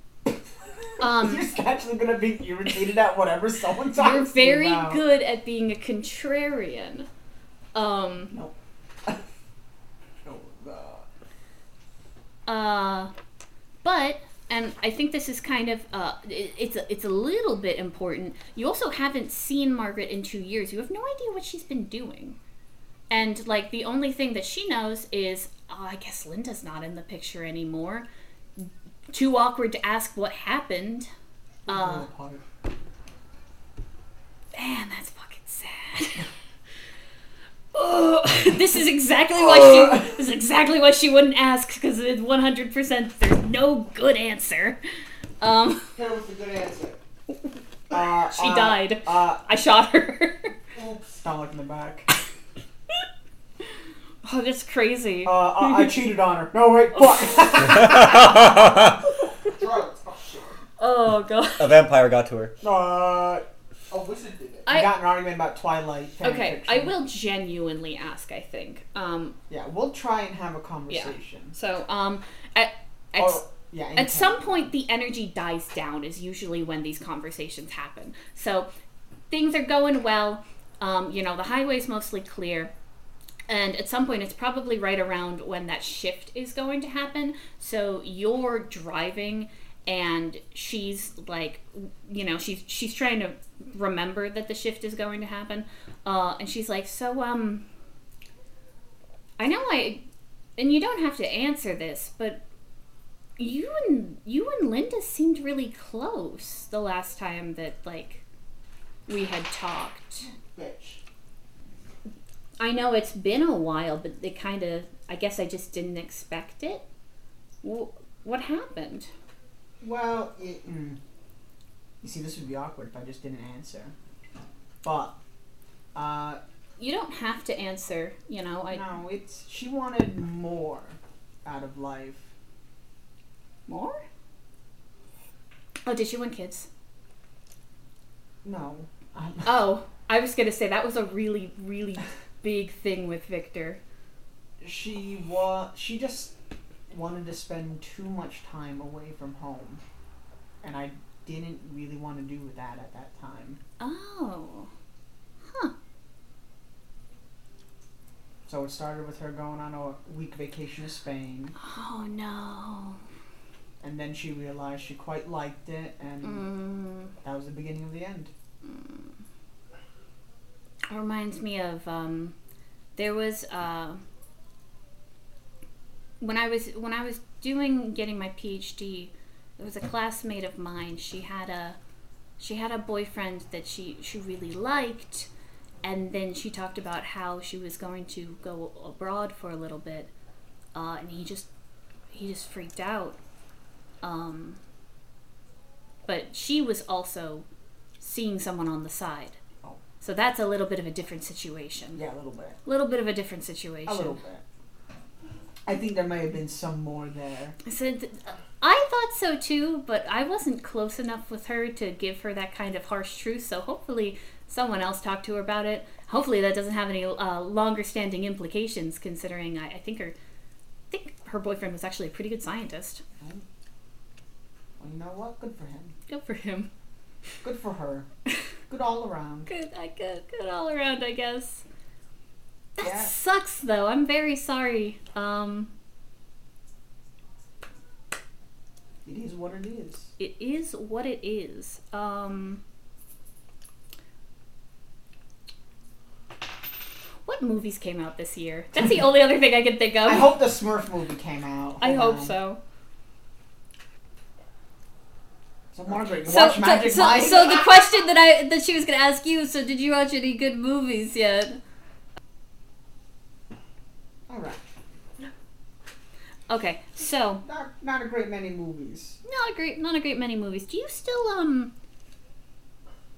Um, You're just actually gonna be irritated at whatever someone talks you're to you very about. good at being a contrarian. Um, Oh, God. uh, but and I think this is kind of uh, it, it's a, it's a little bit important. You also haven't seen Margaret in two years. You have no idea what she's been doing, and like the only thing that she knows is, oh, I guess Linda's not in the picture anymore. Too awkward to ask what happened. Uh, Man, that's fucking sad. oh, this is exactly why she. This is exactly why she wouldn't ask because it's one hundred percent. There's no good answer. Um, Here was the good answer. Uh, she uh, died. Uh, I shot her. Oops. don't in the back. oh, that's crazy. Uh, I, I cheated on her. No, wait, fuck. Drugs. Oh shit. Oh god. A vampire got to her. uh, A wizard did it. I I got an argument about Twilight. okay. fiction. I will genuinely ask. I think. Um. Yeah, we'll try and have a conversation. So um. At at Or, yeah, At some point, the energy dies down, is usually when these conversations happen. So things are going well. Um, you know, the highway's mostly clear. And at some point, it's probably right around when that shift is going to happen. So you're driving, and she's like, you know, she's she's trying to remember that the shift is going to happen. Uh, and she's like, so um, I know I, and you don't have to answer this, but you and you and Linda seemed really close the last time that like we had talked. Bitch. I know it's been a while, but it kind of I guess I just didn't expect it. Wh- what happened? Well, it, mm, you see, this would be awkward if I just didn't answer. But, uh, You don't have to answer, you know. I no, it's she wanted more out of life. more. Oh, did she want kids? No, um, Oh, I was gonna say that was a really, really big thing with Victor. She was. She just wanted to spend too much time away from home, and I didn't really want to do that at that time. Oh. Huh. So it started with her going on a week vacation to Spain, Oh no. and then she realized she quite liked it, and Mm. that was the beginning of the end. It reminds me of um, there was uh, when I was when I was doing getting my PhD. There was a classmate of mine. She had a she had a boyfriend that she she really liked, and then she talked about how she was going to go abroad for a little bit, uh, and he just he just freaked out. Um, but she was also seeing someone on the side. So that's a little bit of a different situation. Yeah, a little bit. A little bit of a different situation. A little bit. I think there may have been some more there. So th- I thought so too, but I wasn't close enough with her to give her that kind of harsh truth. So hopefully someone else talked to her about it. Hopefully that doesn't have any uh, longer standing implications. Considering I, I think her, I think her boyfriend was actually a pretty good scientist. Well, you know what? Good for him. Good for him. Good for her. Good all around. Good, I good, good all around, I guess. That Yeah. sucks though. I'm very sorry. Um, It is what it is. it is what it is. Um, what movies came out this year? That's the only other thing I can think of. I hope the Smurf movie came out. I hope on. so. So Margaret, you So, watch Magic so, Mike? so the question that I that she was gonna ask you. So, did you watch any good movies yet? All right. Okay, so Not not a great many movies. not a great, not a great many movies. Do you still um?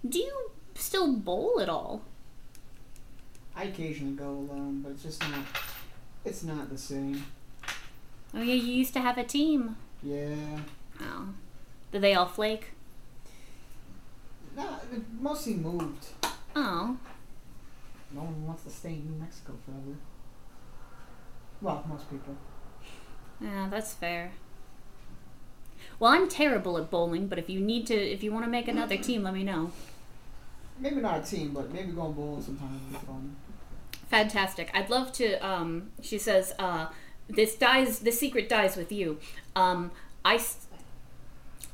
Do you still bowl at all? I occasionally go alone, but it's just not. It's not the same. Oh yeah, you used to have a team. Yeah. Oh, did they all flake? No, it mostly moved. Oh, No one wants to stay in New Mexico forever. Well, most people. yeah, that's fair. Well, I'm terrible at bowling, but if you need to, if you want to make another team, let me know. Maybe not a team, but maybe going bowling sometime would be fun. Fantastic. I'd love to. Um, she says, uh, "This dies. This secret dies with you." Um, I,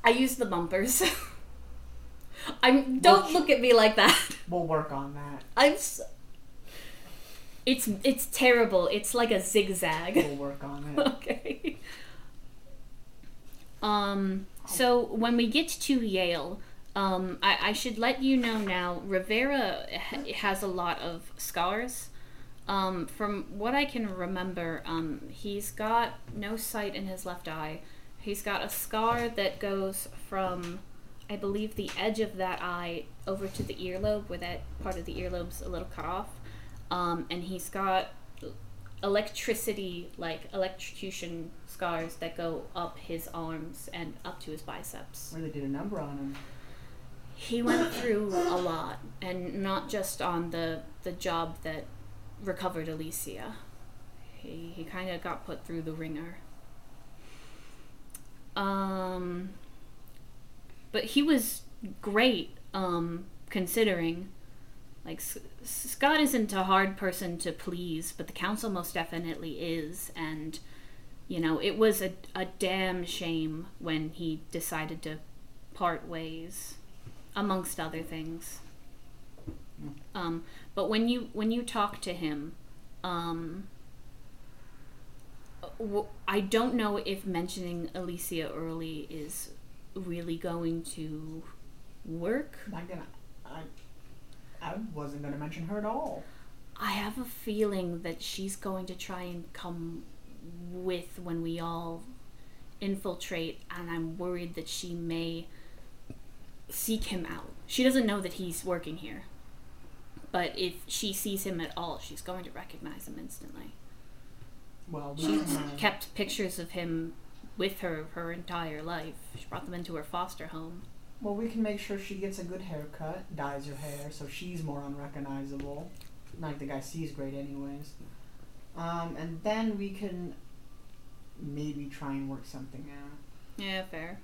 I use the bumpers. I'm. Don't Well, look at me like that. We'll work on that. I'm. S- it's it's terrible. It's like a zigzag. We'll work on it. okay. Um. So when we get to Yale, um, I, I should let you know now. Rivera ha- has a lot of scars. Um, from what I can remember, um, he's got no sight in his left eye. He's got a scar that goes from, I believe, the edge of that eye over to the earlobe, where that part of the earlobe's a little cut off. Um, and he's got electricity, like electrocution scars that go up his arms and up to his biceps. Really did a number on him. He went through a lot, and not just on the the job that recovered Alicia. He he kind of got put through the wringer. Um, but he was great. Um, considering, like S- Scott isn't a hard person to please, but the council most definitely is, and you know it was a a damn shame when he decided to part ways amongst other things. Um, but when you when you talk to him, um, w- I don't know if mentioning Alicia early is really going to work. Not gonna. I. I wasn't gonna mention her at all. I have a feeling that she's going to try and come with when we all infiltrate, and I'm worried that she may seek him out. She doesn't know that he's working here, but if she sees him at all, she's going to recognize him instantly. Well, uh, kept pictures of him with her her entire life. She brought them into her foster home. Well, we can make sure she gets a good haircut, dyes her hair so she's more unrecognizable. Like the guy sees great, anyways. Um, and then we can maybe try and work something out. Yeah, fair.